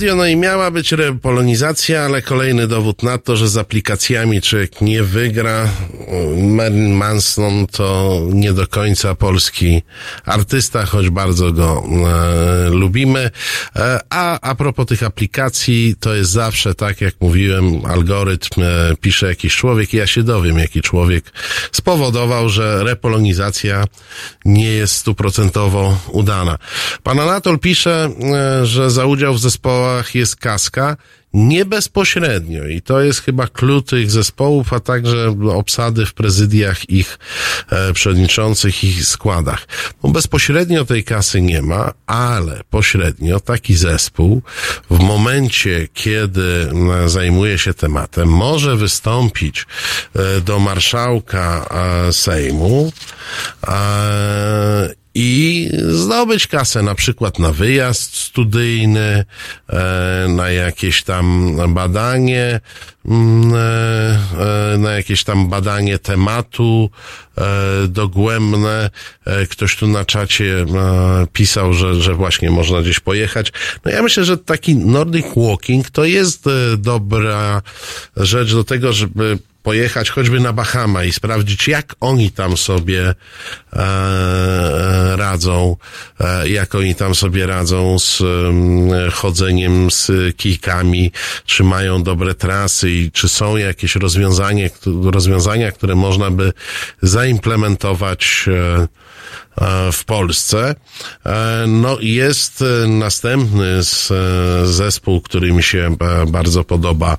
Radio, no i miała być repolonizacja, ale kolejny dowód na to, że z aplikacjami człowiek nie wygra. Marilyn Manson to nie do końca polski artysta, choć bardzo go e, lubimy. E, a a propos tych aplikacji, to jest zawsze tak, jak mówiłem, algorytm e, pisze jakiś człowiek i ja się dowiem, jaki człowiek spowodował, że repolonizacja nie jest stuprocentowo udana. Pan Anatol pisze, e, że za udział w zespołach jest kaska. Nie bezpośrednio i to jest chyba klucz tych zespołów, a także obsady w prezydiach ich e, przewodniczących ich składach. No bezpośrednio tej kasy nie ma, ale pośrednio taki zespół w momencie, kiedy zajmuje się tematem, może wystąpić e, do marszałka e, Sejmu e, i zdobyć kasę na przykład na wyjazd studyjny, e, na jakieś tam badanie, mm, e, e, na jakieś tam badanie tematu dogłębne. Ktoś tu na czacie pisał, że, że właśnie można gdzieś pojechać. No ja myślę, że taki Nordic Walking to jest dobra rzecz do tego, żeby pojechać choćby na Bahama i sprawdzić, jak oni tam sobie e, e, radzą, e, jak oni tam sobie radzą z mm, chodzeniem z kijkami, czy mają dobre trasy i czy są jakieś rozwiązanie, rozwiązania, które można by zaimplementować e, e, w Polsce. E, No jest e, następny e, zespół, który mi się e, bardzo podoba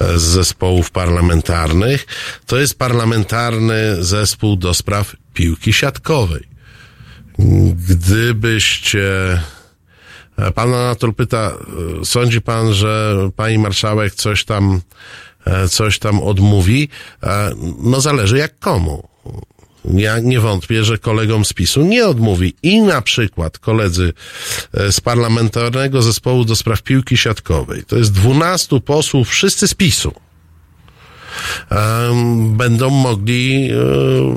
e, z zespołów parlamentarnych. To jest parlamentarny zespół do spraw piłki siatkowej. Gdybyście E, Pan Anatol pyta, e, sądzi pan, że pani marszałek coś tam, e, coś tam odmówi? E, No zależy jak komu. Ja nie wątpię, że kolegom z PiSu nie odmówi. I na przykład koledzy e, z parlamentarnego zespołu do spraw piłki siatkowej, to jest 12 posłów, wszyscy z PiSu, będą mogli e,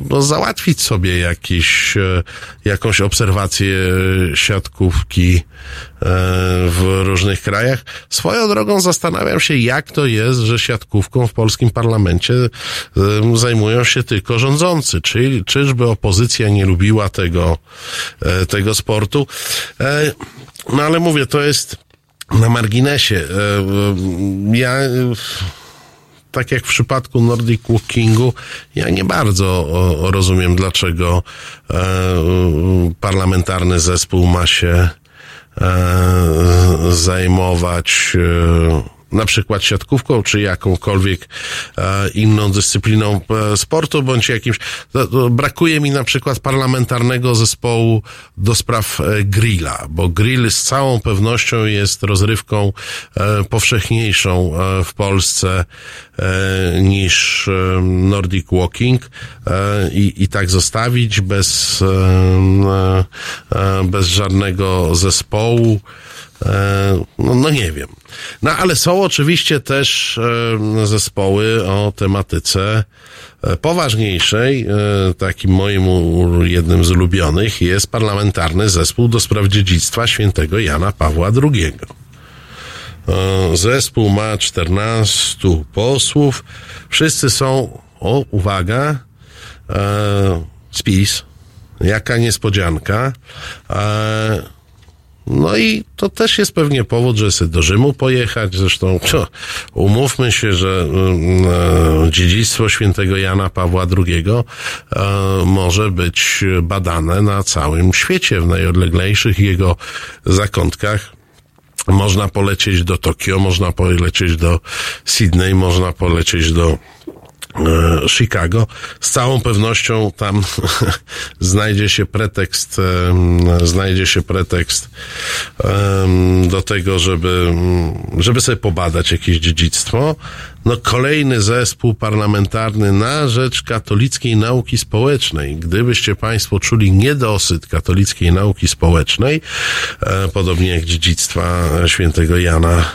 no, załatwić sobie jakiś, e, jakąś obserwację siatkówki e, w różnych krajach. Swoją drogą zastanawiam się, jak to jest, że siatkówką w polskim parlamencie zajmują się tylko rządzący. Czy, czyżby opozycja nie lubiła tego, tego sportu? No ale mówię, to jest na marginesie. Ja tak jak w przypadku Nordic Walkingu, ja nie bardzo rozumiem, dlaczego e, parlamentarny zespół ma się e, zajmować e, na przykład siatkówką, czy jakąkolwiek e, inną dyscypliną e, sportu, bądź jakimś. Brakuje mi na przykład parlamentarnego zespołu do spraw e, grilla, bo grill z całą pewnością jest rozrywką powszechniejszą w Polsce niż Nordic Walking i, i tak zostawić bez, bez żadnego zespołu. E, No, no nie wiem. No ale są oczywiście też e, zespoły o tematyce e, poważniejszej. Takim moim jednym z ulubionych jest parlamentarny zespół do spraw dziedzictwa świętego Jana Pawła II. Zespół ma 14 posłów. Wszyscy są, o uwaga, spis. Jaka niespodzianka. No i to też jest pewnie powód, że sobie do Rzymu pojechać. Zresztą co, umówmy się, że mm, e, dziedzictwo świętego Jana Pawła II e, może być badane na całym świecie, w najodleglejszych jego zakątkach. Można polecieć do Tokio, można polecieć do Sydney, można polecieć do Chicago. Z całą pewnością tam znajdzie się pretekst, em, znajdzie się pretekst em, do tego, żeby, żeby sobie pobadać jakieś dziedzictwo. No kolejny zespół parlamentarny na rzecz katolickiej nauki społecznej. Gdybyście Państwo czuli niedosyt katolickiej nauki społecznej, e, podobnie jak dziedzictwa świętego Jana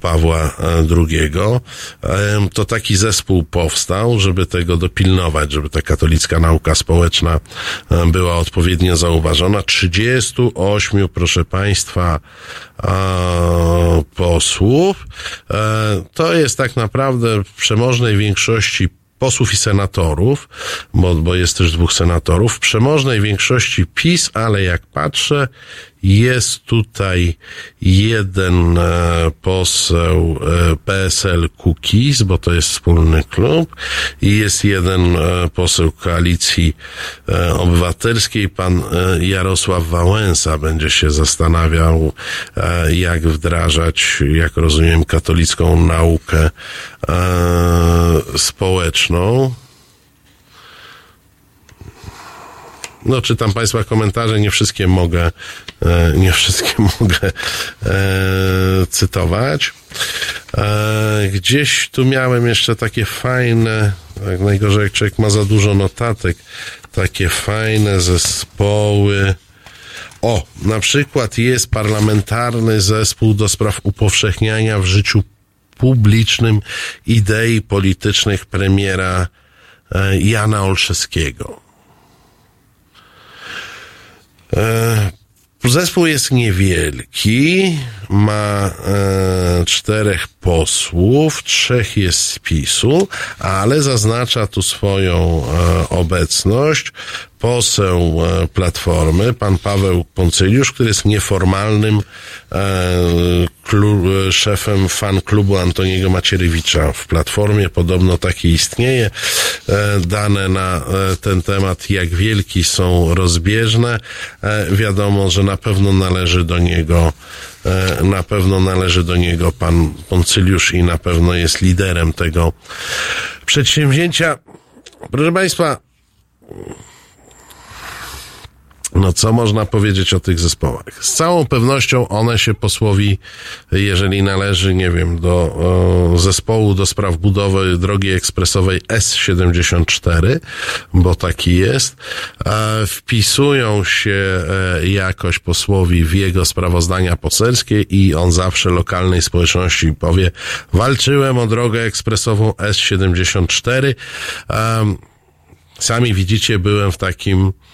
Pawła e, II, to taki zespół powstał, żeby tego dopilnować, żeby ta katolicka nauka społeczna e, była odpowiednio zauważona. 38, proszę Państwa, posłów. E, To jest tak naprawdę w przemożnej większości posłów i senatorów, bo, bo jest też dwóch senatorów, w przemożnej większości PiS, ale jak patrzę, jest tutaj jeden e, poseł e, PSL Kukiz, bo to jest wspólny klub, i jest jeden e, poseł Koalicji Obywatelskiej, pan Jarosław Wałęsa będzie się zastanawiał, jak wdrażać, jak rozumiem, katolicką naukę społeczną. No, czytam Państwa komentarze, nie wszystkie mogę, nie wszystkie mogę e, cytować. E, gdzieś tu miałem jeszcze takie fajne, jak najgorzej jak człowiek ma za dużo notatek, takie fajne zespoły. O, na przykład jest parlamentarny zespół do spraw upowszechniania w życiu publicznym idei politycznych premiera e, Jana Olszewskiego. Zespół jest niewielki, ma e, czterech posłów, trzech jest z PiSu, ale zaznacza tu swoją e, obecność. Poseł e, Platformy, pan Paweł Poncyliusz, który jest nieformalnym e, klu, e, szefem fan klubu Antoniego Macierewicza w Platformie. Podobno taki istnieje. E, dane na ten temat, jak wielki są rozbieżne. Wiadomo, że na pewno należy do niego na pewno należy do niego pan Poncyliusz i na pewno jest liderem tego przedsięwzięcia. Proszę Państwa, No, co można powiedzieć o tych zespołach? Z całą pewnością one się posłowi, jeżeli należy, nie wiem, do o, zespołu do spraw budowy drogi ekspresowej S74, bo taki jest, e, wpisują się e, jakoś posłowi w jego sprawozdania poselskie i on zawsze lokalnej społeczności powie, walczyłem o drogę ekspresową S74. Um, sami widzicie, byłem w takim e,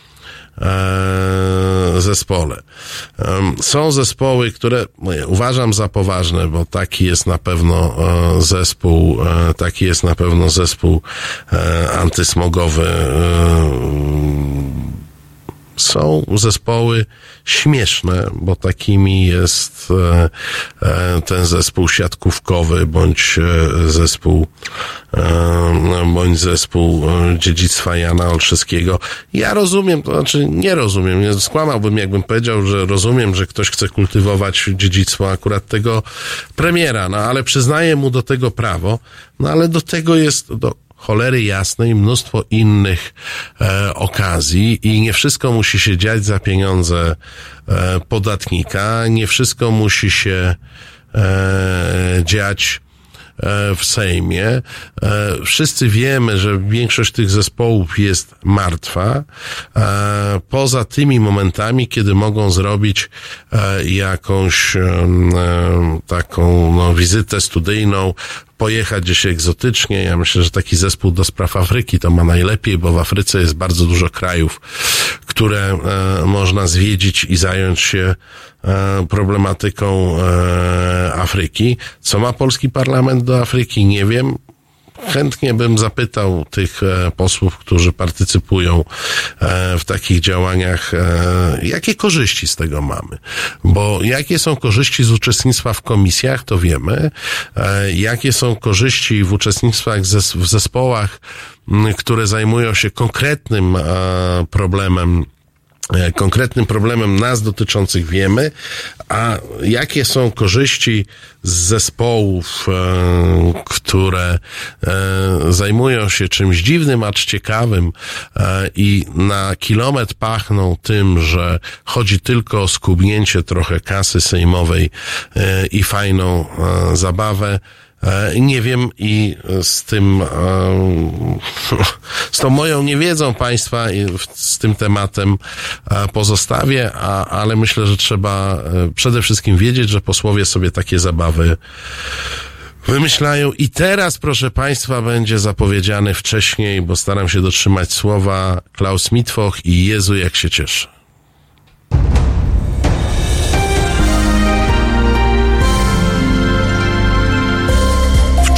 zespole. Em, Są zespoły, które uważam za poważne, bo taki jest na pewno e, zespół, e, taki jest na pewno zespół e, antysmogowy. e, Są zespoły śmieszne, bo takimi jest e, e, ten zespół siatkówkowy, bądź e, zespół, bądź zespół dziedzictwa Jana Olszewskiego. Ja rozumiem, to znaczy nie rozumiem, nie skłamałbym, jakbym powiedział, że rozumiem, że ktoś chce kultywować dziedzictwo akurat tego premiera, no ale przyznaję mu do tego prawo, no ale do tego jest, do cholery jasnej mnóstwo innych e, okazji i nie wszystko musi się dziać za pieniądze e, podatnika, nie wszystko musi się e, dziać e, w Sejmie. E, Wszyscy wiemy, że większość tych zespołów jest martwa, e, poza tymi momentami, kiedy mogą zrobić jakąś taką no, wizytę studyjną, pojechać gdzieś egzotycznie. Ja myślę, że taki zespół do spraw Afryki to ma najlepiej, bo w Afryce jest bardzo dużo krajów, które e, można zwiedzić i zająć się e, problematyką e, Afryki. Co ma polski parlament do Afryki? Nie wiem. Chętnie bym zapytał tych e, posłów, którzy partycypują e, w takich działaniach, e, jakie korzyści z tego mamy. Bo jakie są korzyści z uczestnictwa w komisjach, to wiemy. Jakie są korzyści w uczestnictwach zes- w zespołach, które zajmują się konkretnym problemem konkretnym problemem nas dotyczących wiemy, a jakie są korzyści z zespołów, e, które e, zajmują się czymś dziwnym, acz ciekawym e, i na kilometr pachną tym, że chodzi tylko o skubnięcie trochę kasy sejmowej e, i fajną e, zabawę. E, Nie wiem i z tym, e, z tą moją niewiedzą Państwa z tym tematem e, pozostawię, a, ale myślę, że trzeba przede wszystkim wiedzieć, że posłowie sobie takie zabawy wymyślają. I teraz, proszę Państwa, będzie zapowiedziany wcześniej, bo staram się dotrzymać słowa Klaus Mitwoch i Jezu, jak się cieszę.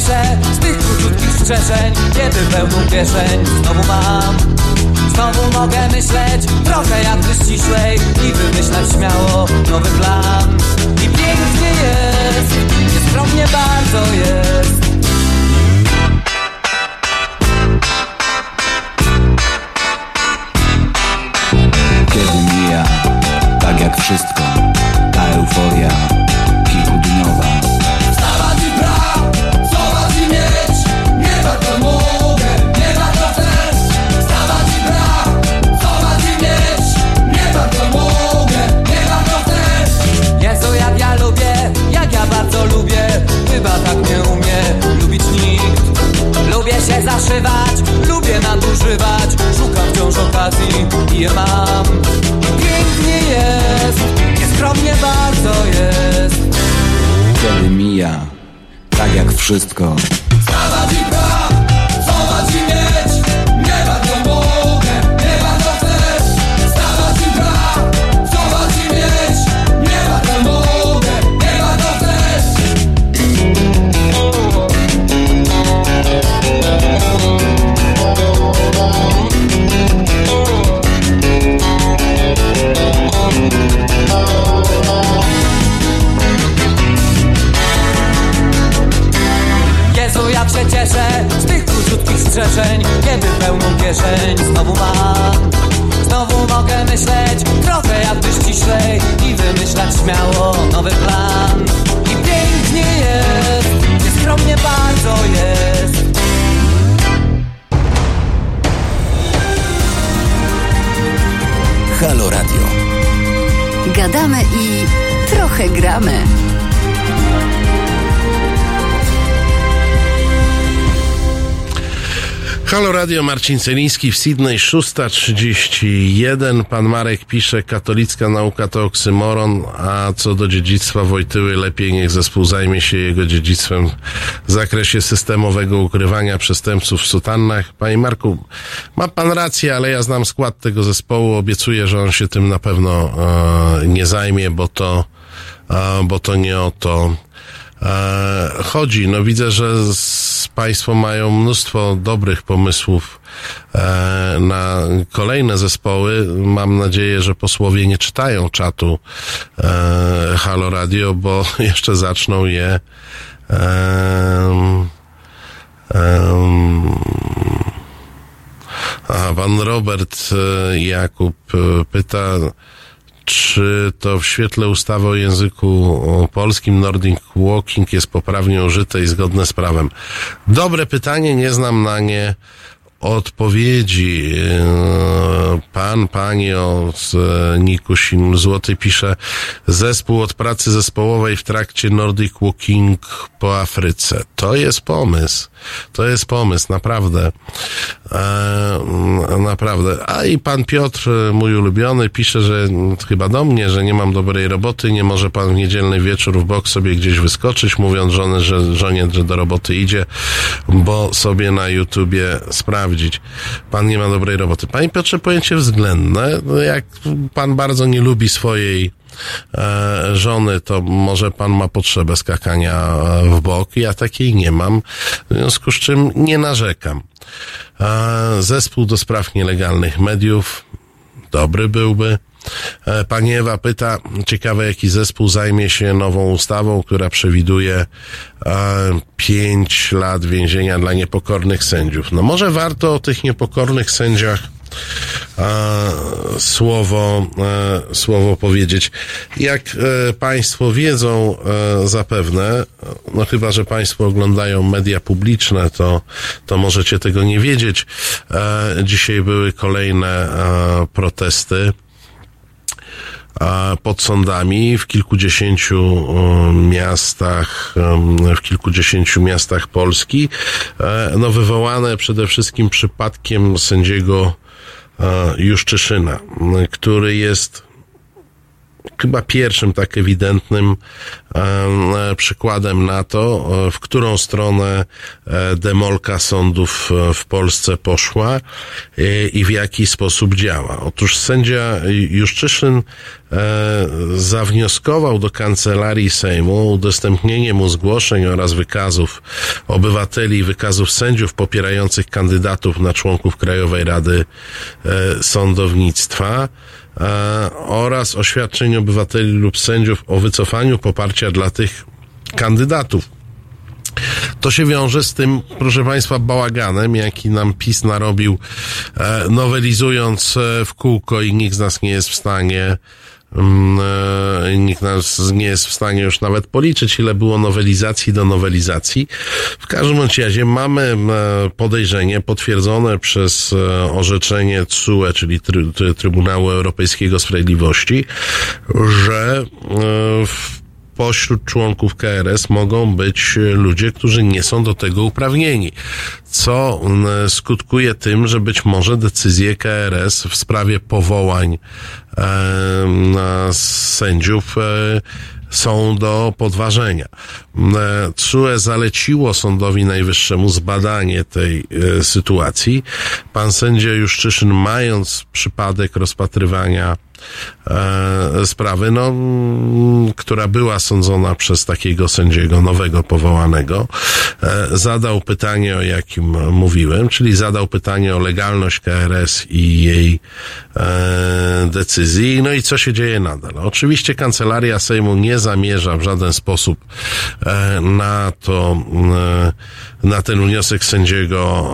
cieszę z tych króciutkich strzeżeń Kiedy pełną kieszeń znowu mam. Znowu mogę myśleć trochę jakby ściślej I wymyślać śmiało nowy plan. I pięknie jest, nieskromnie bardzo jest. Kiedy mija, tak jak wszystko, ta euforia Lubię nadużywać. Szukam wciąż okazji i je mam. Pięknie jest, nieskromnie bardzo jest. Kiedy mija, tak jak wszystko, Radio, Marcin Celiński w Sydney, 6.31. Pan Marek pisze, katolicka nauka to oksymoron, a co do dziedzictwa Wojtyły, lepiej niech zespół zajmie się jego dziedzictwem w zakresie systemowego ukrywania przestępców w sutannach. Panie Marku, ma pan rację, ale ja znam skład tego zespołu, obiecuję, że on się tym na pewno e, nie zajmie, bo to, e, bo to nie o to chodzi. No widzę, że Państwo mają mnóstwo dobrych pomysłów e, na kolejne zespoły. Mam nadzieję, że posłowie nie czytają czatu e, Halo Radio, bo jeszcze zaczną je e, a pan Robert e, Jakub e, pyta, czy to w świetle ustawy o języku polskim Nordic Walking jest poprawnie użyte i zgodne z prawem? Dobre pytanie, nie znam na nie odpowiedzi. E, Pan, pani o z Nikusin Złoty pisze zespół od pracy zespołowej w trakcie Nordic Walking po Afryce. To jest pomysł. To jest pomysł, naprawdę. E, naprawdę. A i pan Piotr, mój ulubiony, pisze, że chyba do mnie, że nie mam dobrej roboty, nie może pan w niedzielny wieczór w bok sobie gdzieś wyskoczyć, mówiąc żony, że żonie, że do roboty idzie, bo sobie na YouTubie sprawdzić. Pan nie ma dobrej roboty. Panie Piotrze, pojęcie względne. No Jak pan bardzo nie lubi swojej żony, to może pan ma potrzebę skakania w bok. Ja takiej nie mam, w związku z czym nie narzekam. E, zespół do spraw nielegalnych mediów dobry byłby. E, Pani Ewa pyta, ciekawe jaki zespół zajmie się nową ustawą, która przewiduje e, pięć lat więzienia dla niepokornych sędziów. No może warto o tych niepokornych sędziach e, słowo, e, słowo powiedzieć. Jak e, Państwo wiedzą e, zapewne, no chyba, że Państwo oglądają media publiczne, to, to możecie tego nie wiedzieć. Dzisiaj były kolejne protesty pod sądami w kilkudziesięciu miastach, w kilkudziesięciu miastach Polski, no wywołane przede wszystkim przypadkiem sędziego Juszczyszyna, który jest chyba pierwszym tak ewidentnym e, przykładem na to, e, w którą stronę e, demolka sądów w Polsce poszła i w jaki sposób działa. Otóż sędzia Juszczyszyn zawnioskował do kancelarii Sejmu udostępnienie mu zgłoszeń oraz wykazów obywateli i wykazów sędziów popierających kandydatów na członków Krajowej Rady Sądownictwa oraz oświadczeń obywateli lub sędziów o wycofaniu poparcia dla tych kandydatów. To się wiąże z tym, proszę Państwa, bałaganem, jaki nam PiS narobił, e, nowelizując e, w kółko i nikt z nas nie jest w stanie e, nikt nas nie jest w stanie już nawet policzyć, ile było nowelizacji do nowelizacji. W każdym razie mamy e, podejrzenie potwierdzone przez e, orzeczenie TSUE, czyli Try- Try- Trybunału Europejskiego Sprawiedliwości, że e, w pośród członków KRS mogą być ludzie, którzy nie są do tego uprawnieni, co skutkuje tym, że być może decyzje KRS w sprawie powołań e, na sędziów e, są do podważenia. E, TSUE zaleciło Sądowi Najwyższemu zbadanie tej e, sytuacji. Pan sędzia Juszczyszyn, mając przypadek rozpatrywania e, sprawy, no, mm, która była sądzona przez takiego sędziego nowego powołanego, e, zadał pytanie, o jakim mówiłem, czyli zadał pytanie o legalność KRS i jej e, decyzji. No i co się dzieje nadal? Oczywiście Kancelaria Sejmu nie zamierza w żaden sposób na to na ten wniosek sędziego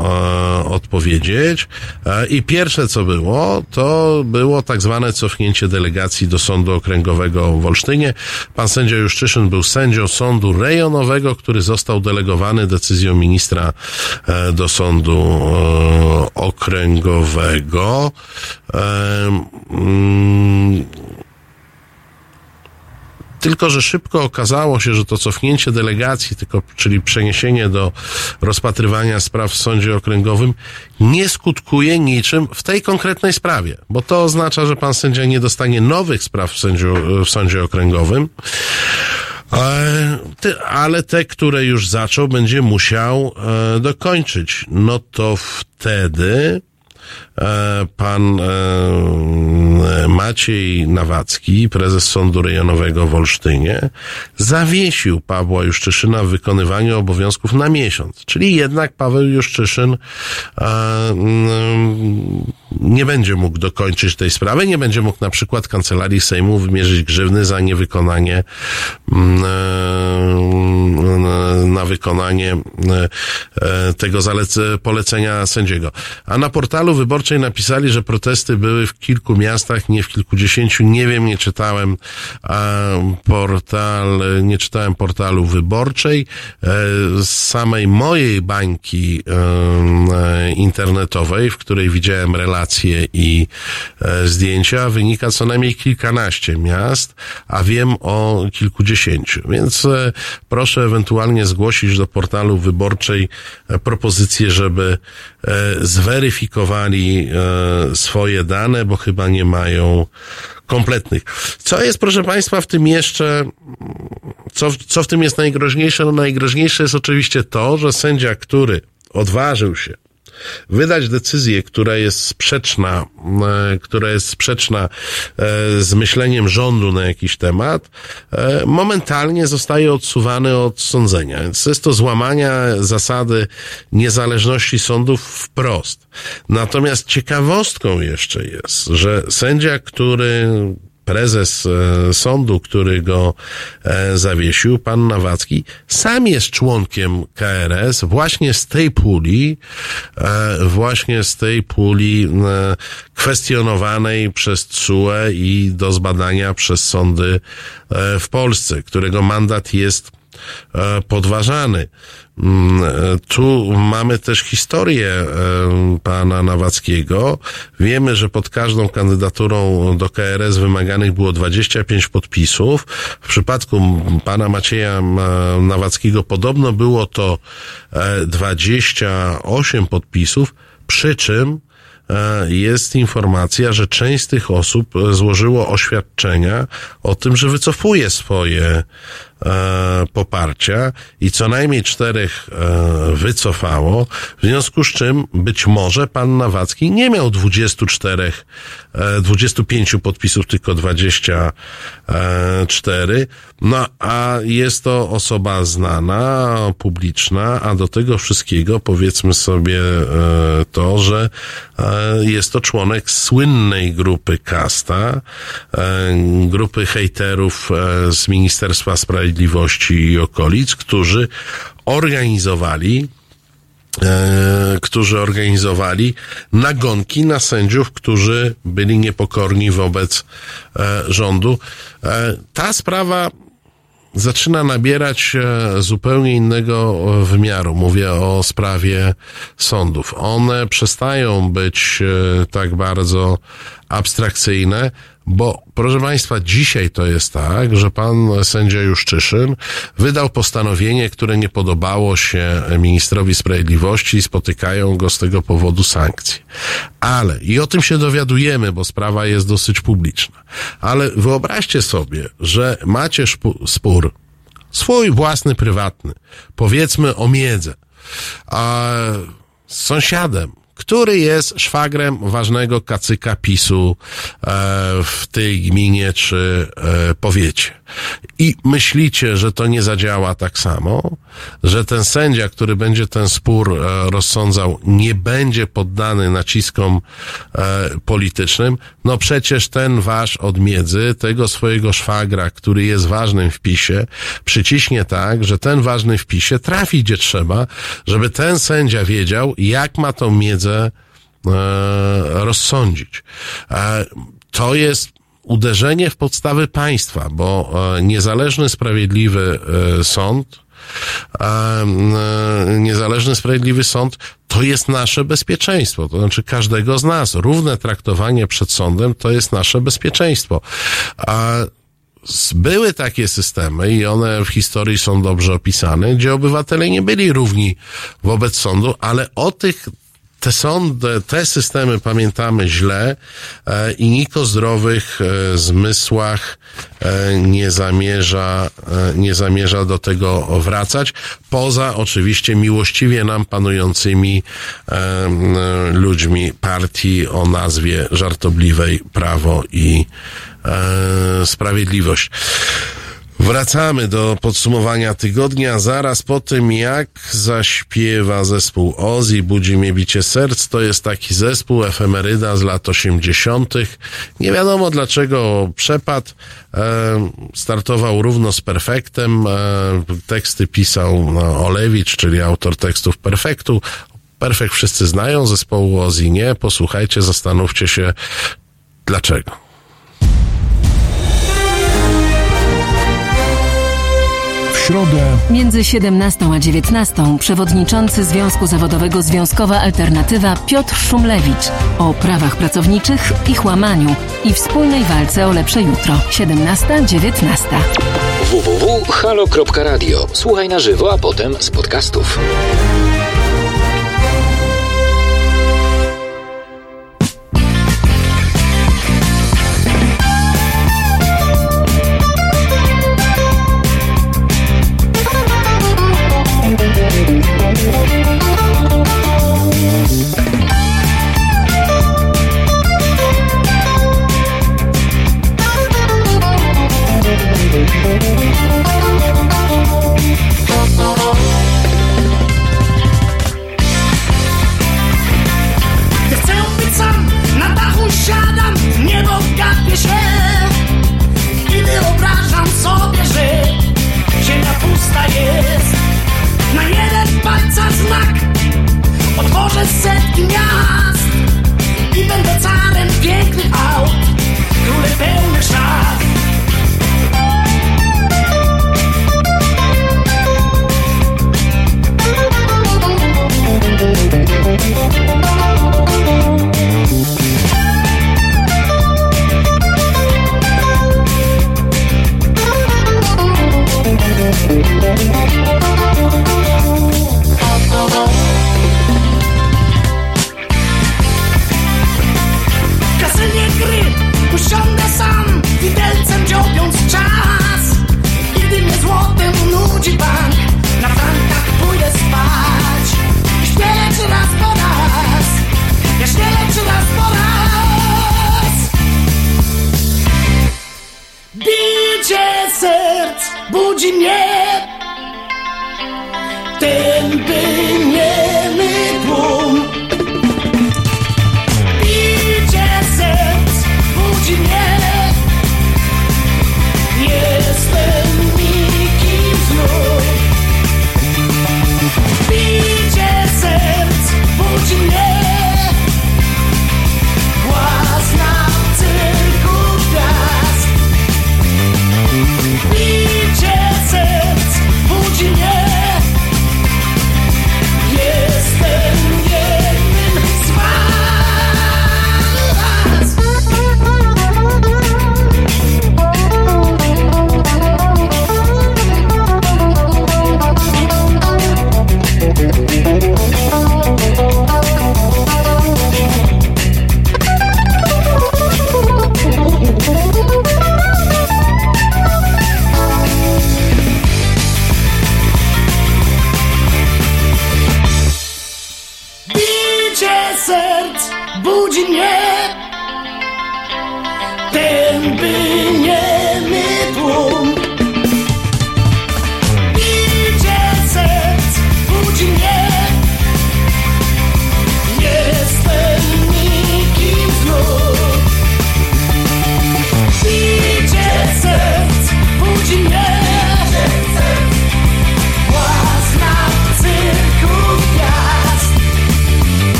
e, odpowiedzieć. E, I pierwsze co było, to było tak zwane cofnięcie delegacji do Sądu Okręgowego w Olsztynie. Pan sędzia Juszczyszyn był sędzią sądu rejonowego, który został delegowany decyzją ministra e, do Sądu e, Okręgowego. E, mm, tylko, że szybko okazało się, że to cofnięcie delegacji, tylko, czyli przeniesienie do rozpatrywania spraw w sądzie okręgowym, nie skutkuje niczym w tej konkretnej sprawie, bo to oznacza, że pan sędzia nie dostanie nowych spraw w, sędziu, w sądzie okręgowym, e, ale te, które już zaczął, będzie musiał e, dokończyć. No to wtedy pan e, Maciej Nawacki, prezes Sądu Rejonowego w Olsztynie, zawiesił Pawła Juszczyszyna w wykonywaniu obowiązków na miesiąc. Czyli jednak Paweł Juszczyszyn e, nie będzie mógł dokończyć tej sprawy, nie będzie mógł na przykład Kancelarii Sejmu wymierzyć grzywny za niewykonanie mm, e, na wykonanie e, e, tego zalece, polecenia sędziego. A na portalu wyborczej napisali, że protesty były w kilku miastach, nie w kilkudziesięciu. Nie wiem, nie czytałem a, portal, nie czytałem portalu wyborczej. E, Z samej mojej bańki e, internetowej, w której widziałem relacje i e, zdjęcia, wynika co najmniej kilkanaście miast, a wiem o kilkudziesięciu. Więc e, proszę ewentualnie zgłosić do portalu wyborczej e, propozycję, żeby zweryfikowali swoje dane, bo chyba nie mają kompletnych. Co jest, proszę Państwa, w tym jeszcze, co, co w tym jest najgroźniejsze? No najgroźniejsze jest oczywiście to, że sędzia, który odważył się wydać decyzję, która jest sprzeczna, e, która jest sprzeczna e, z myśleniem rządu na jakiś temat, e, momentalnie zostaje odsuwany od sądzenia. Więc jest to złamania zasady niezależności sądów wprost. Natomiast ciekawostką jeszcze jest, że sędzia, który prezes e, sądu, który go e, zawiesił, pan Nawacki, sam jest członkiem KRS właśnie z tej puli, e, właśnie z tej puli kwestionowanej przez CUE i do zbadania przez sądy w Polsce, którego mandat jest podważany. Mm, e, Tu mamy też historię e, pana Nawackiego. Wiemy, że pod każdą kandydaturą do KRS wymaganych było 25 podpisów. W przypadku pana Macieja m, Nawackiego podobno było to e, 28 podpisów, przy czym e, jest informacja, że część z tych osób e, złożyło oświadczenia o tym, że wycofuje swoje e, poparcia i co najmniej czterech e, wycofało, w związku z czym być może pan Nawacki nie miał 24, e, 25 podpisów, tylko 24, no a jest to osoba znana, publiczna, a do tego wszystkiego powiedzmy sobie e, to, że e, jest to członek słynnej grupy Kasta, e, grupy hejterów e, z Ministerstwa Sprawiedliwości i okolic, którzy organizowali e, którzy organizowali nagonki na sędziów, którzy byli niepokorni wobec e, rządu. E, ta sprawa zaczyna nabierać zupełnie innego wymiaru. Mówię o sprawie sądów. One przestają być tak bardzo abstrakcyjne, bo proszę Państwa, dzisiaj to jest tak, że pan sędzia Juszczyszyn wydał postanowienie, które nie podobało się ministrowi sprawiedliwości i spotykają go z tego powodu sankcje. Ale, i o tym się dowiadujemy, bo sprawa jest dosyć publiczna, ale wyobraźcie sobie, że macie spór, swój własny, prywatny, powiedzmy o miedzę, a z sąsiadem, który jest szwagrem ważnego kacyka PiSu e, w tej gminie czy e, powiecie. I myślicie, że to nie zadziała tak samo, że ten sędzia, który będzie ten spór e, rozsądzał, nie będzie poddany naciskom e, politycznym, no przecież ten wasz od miedzy, tego swojego szwagra, który jest ważnym w PiSie, przyciśnie tak, że ten ważny w PiSie trafi gdzie trzeba, żeby ten sędzia wiedział, jak ma tą miedzę e, rozsądzić. To jest uderzenie w podstawy państwa, bo e, niezależny, sprawiedliwy e, sąd, e, niezależny, sprawiedliwy sąd to jest nasze bezpieczeństwo, to znaczy każdego z nas. Równe traktowanie przed sądem to jest nasze bezpieczeństwo. A były takie systemy i one w historii są dobrze opisane, gdzie obywatele nie byli równi wobec sądu, ale o tych te sądy, te systemy pamiętamy źle e, i nikt o zdrowych e, zmysłach e, nie zamierza, nie zamierza do tego wracać, poza oczywiście miłościwie nam panującymi ludźmi partii o nazwie żartobliwej Prawo i Sprawiedliwość. Wracamy do podsumowania tygodnia. Zaraz po tym, jak zaśpiewa zespół Ozzy, Budzi mnie bicie serc, to jest taki zespół efemeryda z lat 80. Nie wiadomo dlaczego przepadł. E, startował równo z Perfektem. E, teksty pisał no, Olewicz, czyli autor tekstów Perfektu. Perfekt wszyscy znają, zespołu Ozzy nie. Posłuchajcie, zastanówcie się, dlaczego. Środę Między 17 a 19 przewodniczący Związku Zawodowego Związkowa Alternatywa Piotr Szumlewicz o prawach pracowniczych, ich łamaniu i wspólnej walce o lepsze jutro. 17-19. www.halo.radio. Słuchaj na żywo, a potem z podcastów.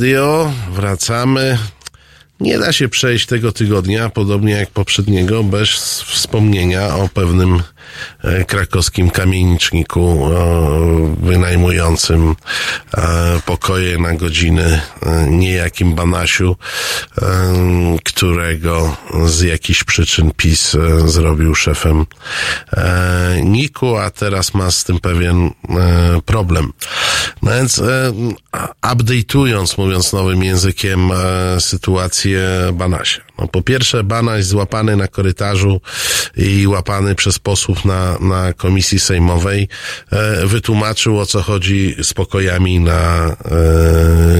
Radio, wracamy. Nie da się przejść tego tygodnia, podobnie jak poprzedniego, bez wspomnienia o pewnym e, krakowskim kamieniczniku e, wynajmującym e, pokoje na godziny niejakim Banasiu, którego z jakichś przyczyn PiS e, zrobił szefem e, Niku, a teraz ma z tym pewien e, problem. No więc update'ując, mówiąc nowym językiem, sytuację Banasia. No, po pierwsze, Banaś złapany na korytarzu i łapany przez posłów na, na komisji sejmowej wytłumaczył, o co chodzi z pokojami na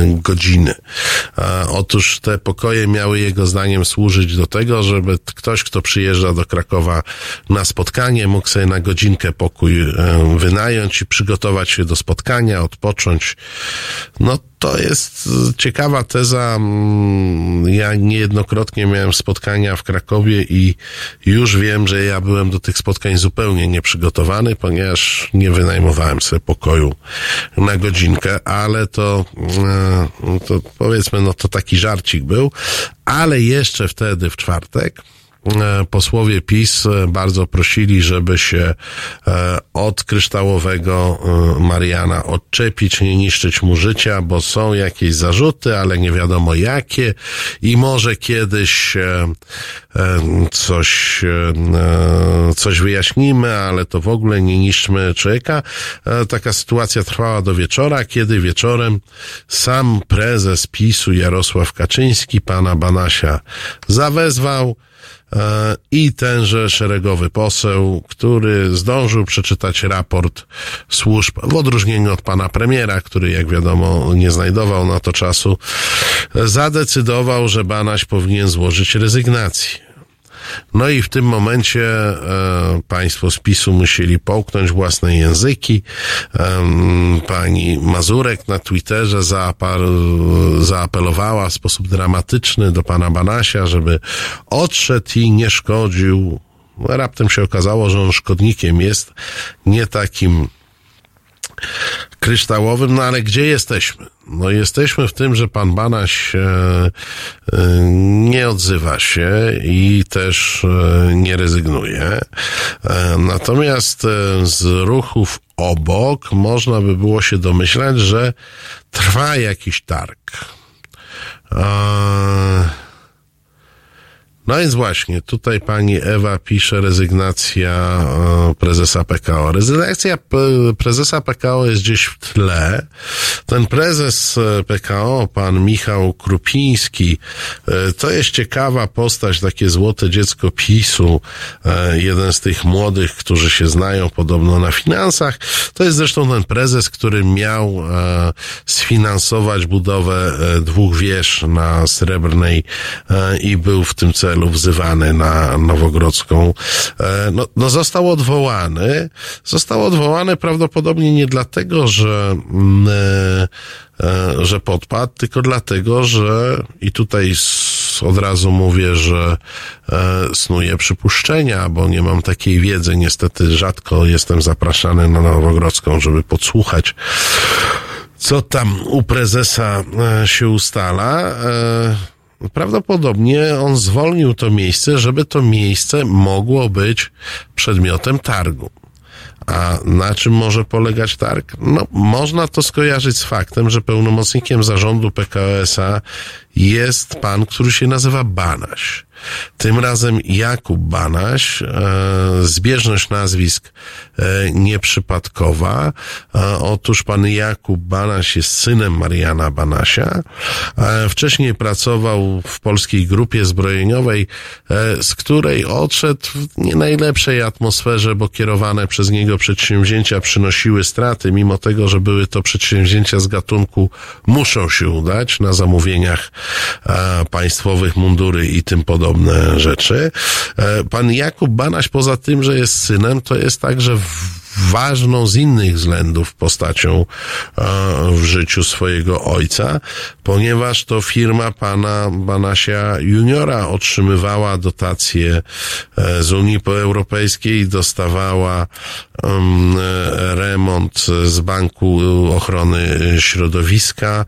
godziny. Otóż te pokoje miały jego zdaniem służyć do tego, żeby ktoś, kto przyjeżdża do Krakowa na spotkanie, mógł sobie na godzinkę pokój e, wynająć i przygotować się do spotkania, odpocząć. No to jest e, ciekawa teza. Mm, Ja niejednokrotnie miałem spotkania w Krakowie i już wiem, że ja byłem do tych spotkań zupełnie nieprzygotowany, ponieważ nie wynajmowałem sobie pokoju na godzinkę, ale to, e, to powiedzmy, no to taki żarcik był, ale jeszcze wtedy w czwartek posłowie PiS e, bardzo prosili, żeby się e, od kryształowego e, Mariana odczepić, nie niszczyć mu życia, bo są jakieś zarzuty, ale nie wiadomo jakie i może kiedyś e, e, coś, e, e, coś wyjaśnimy, ale to w ogóle nie niszczmy człowieka. E, Taka sytuacja trwała do wieczora, kiedy wieczorem sam prezes PiSu Jarosław Kaczyński pana Banasia zawezwał E, i tenże szeregowy poseł, który zdążył przeczytać raport służb w odróżnieniu od pana premiera, który jak wiadomo nie znajdował na to czasu, zadecydował, że Banaś powinien złożyć rezygnację. No i w tym momencie e, państwo z PiSu musieli połknąć własne języki. Em, pani Mazurek na Twitterze zaapel- zaapelowała w sposób dramatyczny do pana Banasia, żeby odszedł i nie szkodził. No, raptem się okazało, że on szkodnikiem jest, nie takim kryształowym, no ale gdzie jesteśmy? No jesteśmy w tym, że pan Banaś e, e, nie odzywa się i też e, nie rezygnuje. Natomiast z ruchów obok można by było się domyślać, że trwa jakiś targ. No więc właśnie, tutaj pani Ewa pisze rezygnacja e, prezesa PKO. Rezygnacja prezesa PKO jest gdzieś w tle. Ten prezes e, PKO, pan Michał Krupiński, e, to jest ciekawa postać, takie złote dziecko PiSu, jeden z tych młodych, którzy się znają podobno na finansach. To jest zresztą ten prezes, który miał sfinansować budowę dwóch wież na Srebrnej i był w tym celu wzywany na Nowogrodzką. E, No, no został odwołany. Został odwołany prawdopodobnie nie dlatego, że mm, e, e, że podpadł, tylko dlatego, że i tutaj od razu mówię, że snuję przypuszczenia, bo nie mam takiej wiedzy. Niestety rzadko jestem zapraszany na Nowogrodzką, żeby podsłuchać co tam u prezesa się ustala. Prawdopodobnie on zwolnił to miejsce, żeby to miejsce mogło być przedmiotem targu. A na czym może polegać targ? No, można to skojarzyć z faktem, że pełnomocnikiem zarządu PKO SA jest pan, który się nazywa Banaś. Tym razem Jakub Banaś, e, zbieżność nazwisk e, nieprzypadkowa. E, otóż pan Jakub Banaś jest synem Mariana Banasia. Wcześniej pracował w polskiej grupie zbrojeniowej, z której odszedł w nie najlepszej atmosferze, bo kierowane przez niego przedsięwzięcia przynosiły straty, mimo tego, że były to przedsięwzięcia z gatunku muszą się udać na zamówieniach państwowych, mundury i tym podobne rzeczy. E, pan Jakub Banaś, poza tym, że jest synem, to jest także w ważną z innych względów postacią e, w życiu swojego ojca, ponieważ to firma pana Banasia Juniora otrzymywała dotacje e, z Unii Europejskiej, dostawała remont z Banku Ochrony Środowiska,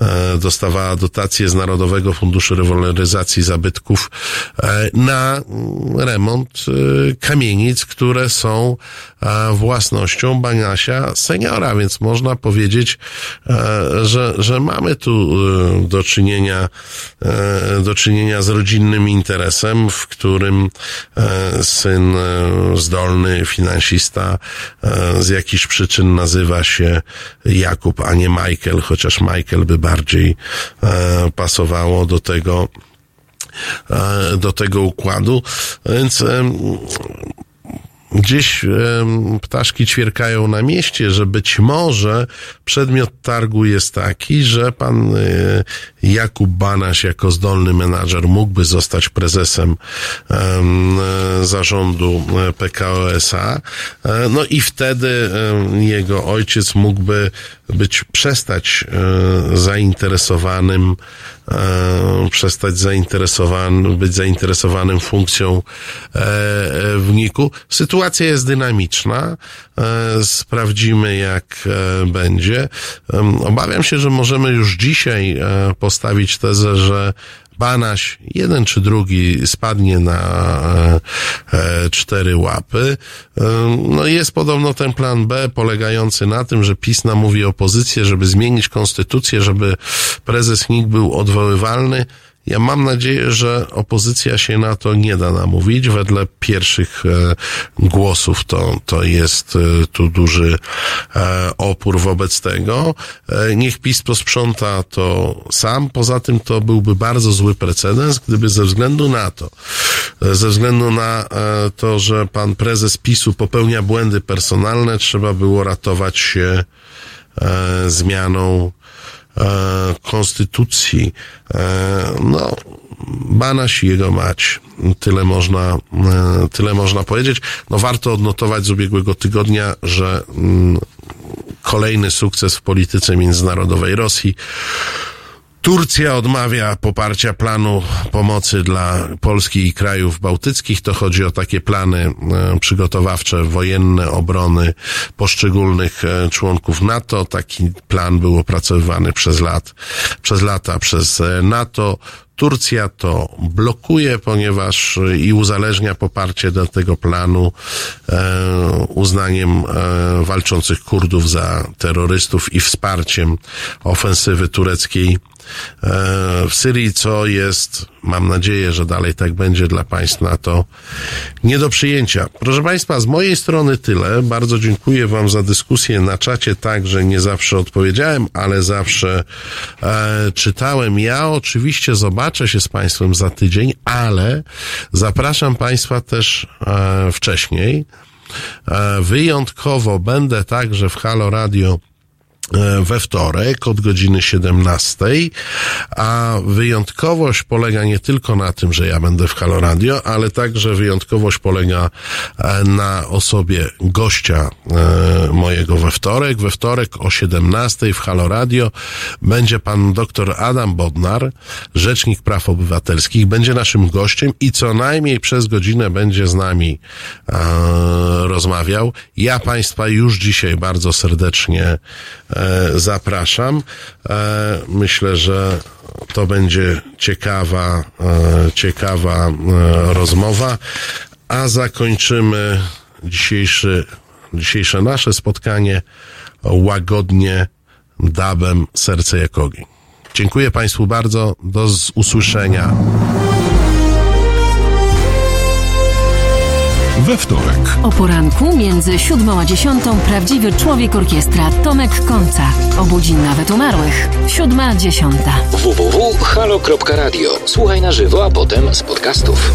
e, dostawała dotacje z Narodowego Funduszu Rewaloryzacji Zabytków na remont e, kamienic, które są e, własnością Banasia seniora, więc można powiedzieć, e, że, że mamy tu e, do czynienia, e, do czynienia z rodzinnym interesem, w którym syn zdolny finansista z jakichś przyczyn nazywa się Jakub, a nie Michael, chociaż Michael by bardziej pasowało do tego, do tego układu. Więc gdzieś ptaszki ćwierkają na mieście, że być może przedmiot targu jest taki, że pan e, Jakub Banaś jako zdolny menadżer mógłby zostać prezesem em, zarządu e, PKO SA. E, No i wtedy jego ojciec mógłby być, przestać e, zainteresowanym e, przestać zainteresowany, być zainteresowanym funkcją e, e, w NIK-u. Sytuacja jest dynamiczna. E, sprawdzimy, jak e, będzie. Obawiam się, że możemy już dzisiaj postawić tezę, że Banaś, jeden czy drugi, spadnie na e, e, cztery łapy. E, no jest podobno ten plan B polegający na tym, że PiS namówi opozycję, żeby zmienić konstytucję, żeby prezes NIK był odwoływalny. Ja mam nadzieję, że opozycja się na to nie da namówić. Wedle pierwszych e, głosów to, to jest e, tu duży e, opór wobec tego. Niech PiS posprząta to sam. Poza tym to byłby bardzo zły precedens, gdyby ze względu na to, ze względu na to, że pan prezes PiSu popełnia błędy personalne, trzeba było ratować się zmianą konstytucji. E, no, Banaś i jego mać. Tyle można, e, tyle można powiedzieć. No warto odnotować z ubiegłego tygodnia, że mm, kolejny sukces w polityce międzynarodowej Rosji. Turcja odmawia poparcia planu pomocy dla Polski i krajów bałtyckich. To chodzi o takie plany e, przygotowawcze, wojenne, obrony poszczególnych e, członków NATO. Taki plan był opracowywany przez lat, przez lata przez e, NATO. Turcja to blokuje, ponieważ i uzależnia poparcie do tego planu e, uznaniem e, walczących Kurdów za terrorystów i wsparciem ofensywy tureckiej w Syrii, co jest, mam nadzieję, że dalej tak będzie dla państw NATO, nie do przyjęcia. Proszę Państwa, z mojej strony tyle. Bardzo dziękuję Wam za dyskusję na czacie, tak, że nie zawsze odpowiedziałem, ale zawsze e, czytałem. Ja oczywiście zobaczę się z Państwem za tydzień, ale zapraszam Państwa też e, wcześniej. E, wyjątkowo będę także w Halo Radio e, we wtorek od godziny 17, a wyjątkowość polega nie tylko na tym, że ja będę w Halo Radio, ale także wyjątkowość polega e, na osobie gościa e, mojego we wtorek. We wtorek o 17 w Halo Radio będzie pan dr Adam Bodnar, Rzecznik Praw Obywatelskich, będzie naszym gościem i co najmniej przez godzinę będzie z nami e, rozmawiał. Ja państwa już dzisiaj bardzo serdecznie e, zapraszam. E, myślę, że to będzie ciekawa, e, ciekawa e, rozmowa, a zakończymy dzisiejszy, dzisiejsze nasze spotkanie łagodnie dabem Serce jak ogień. Dziękuję Państwu bardzo. Do usłyszenia. we wtorek. O poranku między siódmą a dziesiątą prawdziwy człowiek orkiestra Tomek Konca. Obudzi nawet umarłych. Siódma, dziesiąta. www.halo.radio. Słuchaj na żywo, a potem z podcastów.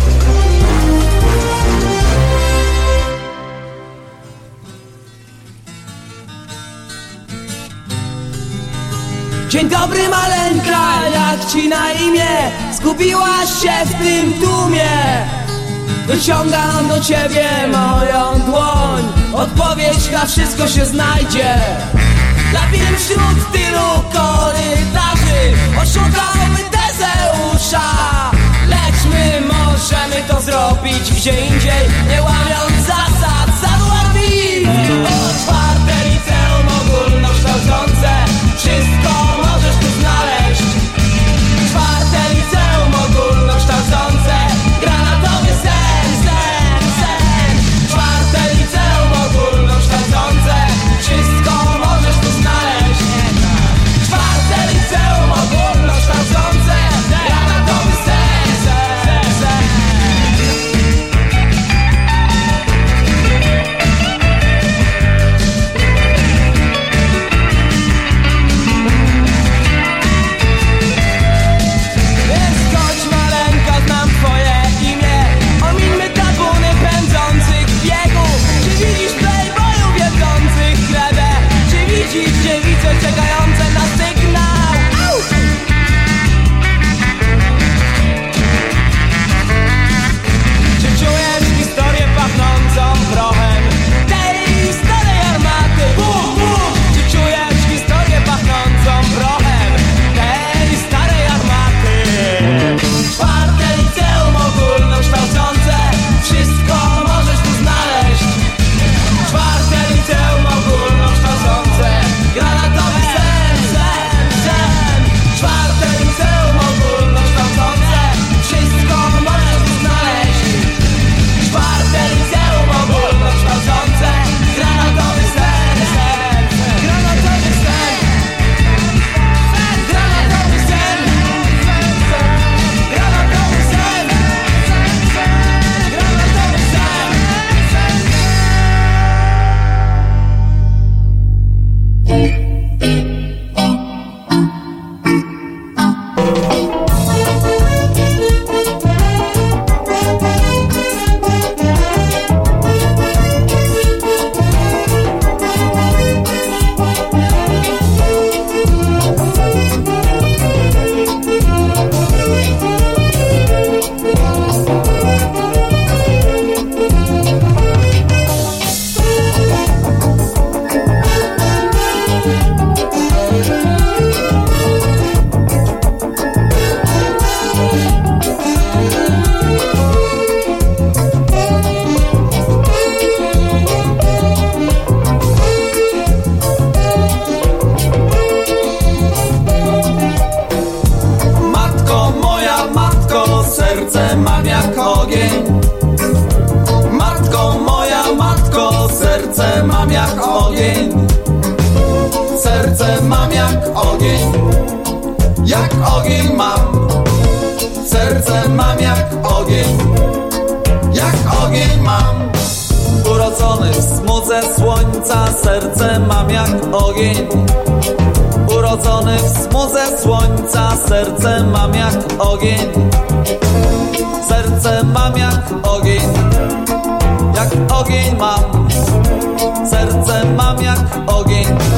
Dzień dobry maleńka, jak ci na imię? Zgubiłaś się w tym tłumie Wyciągam do ciebie moją dłoń. Odpowiedź na wszystko się znajdzie. Labirynt wśród tylu korytarzy Oszukałby Tezeusza. Lecz my możemy to zrobić gdzie indziej. Nie łamiąc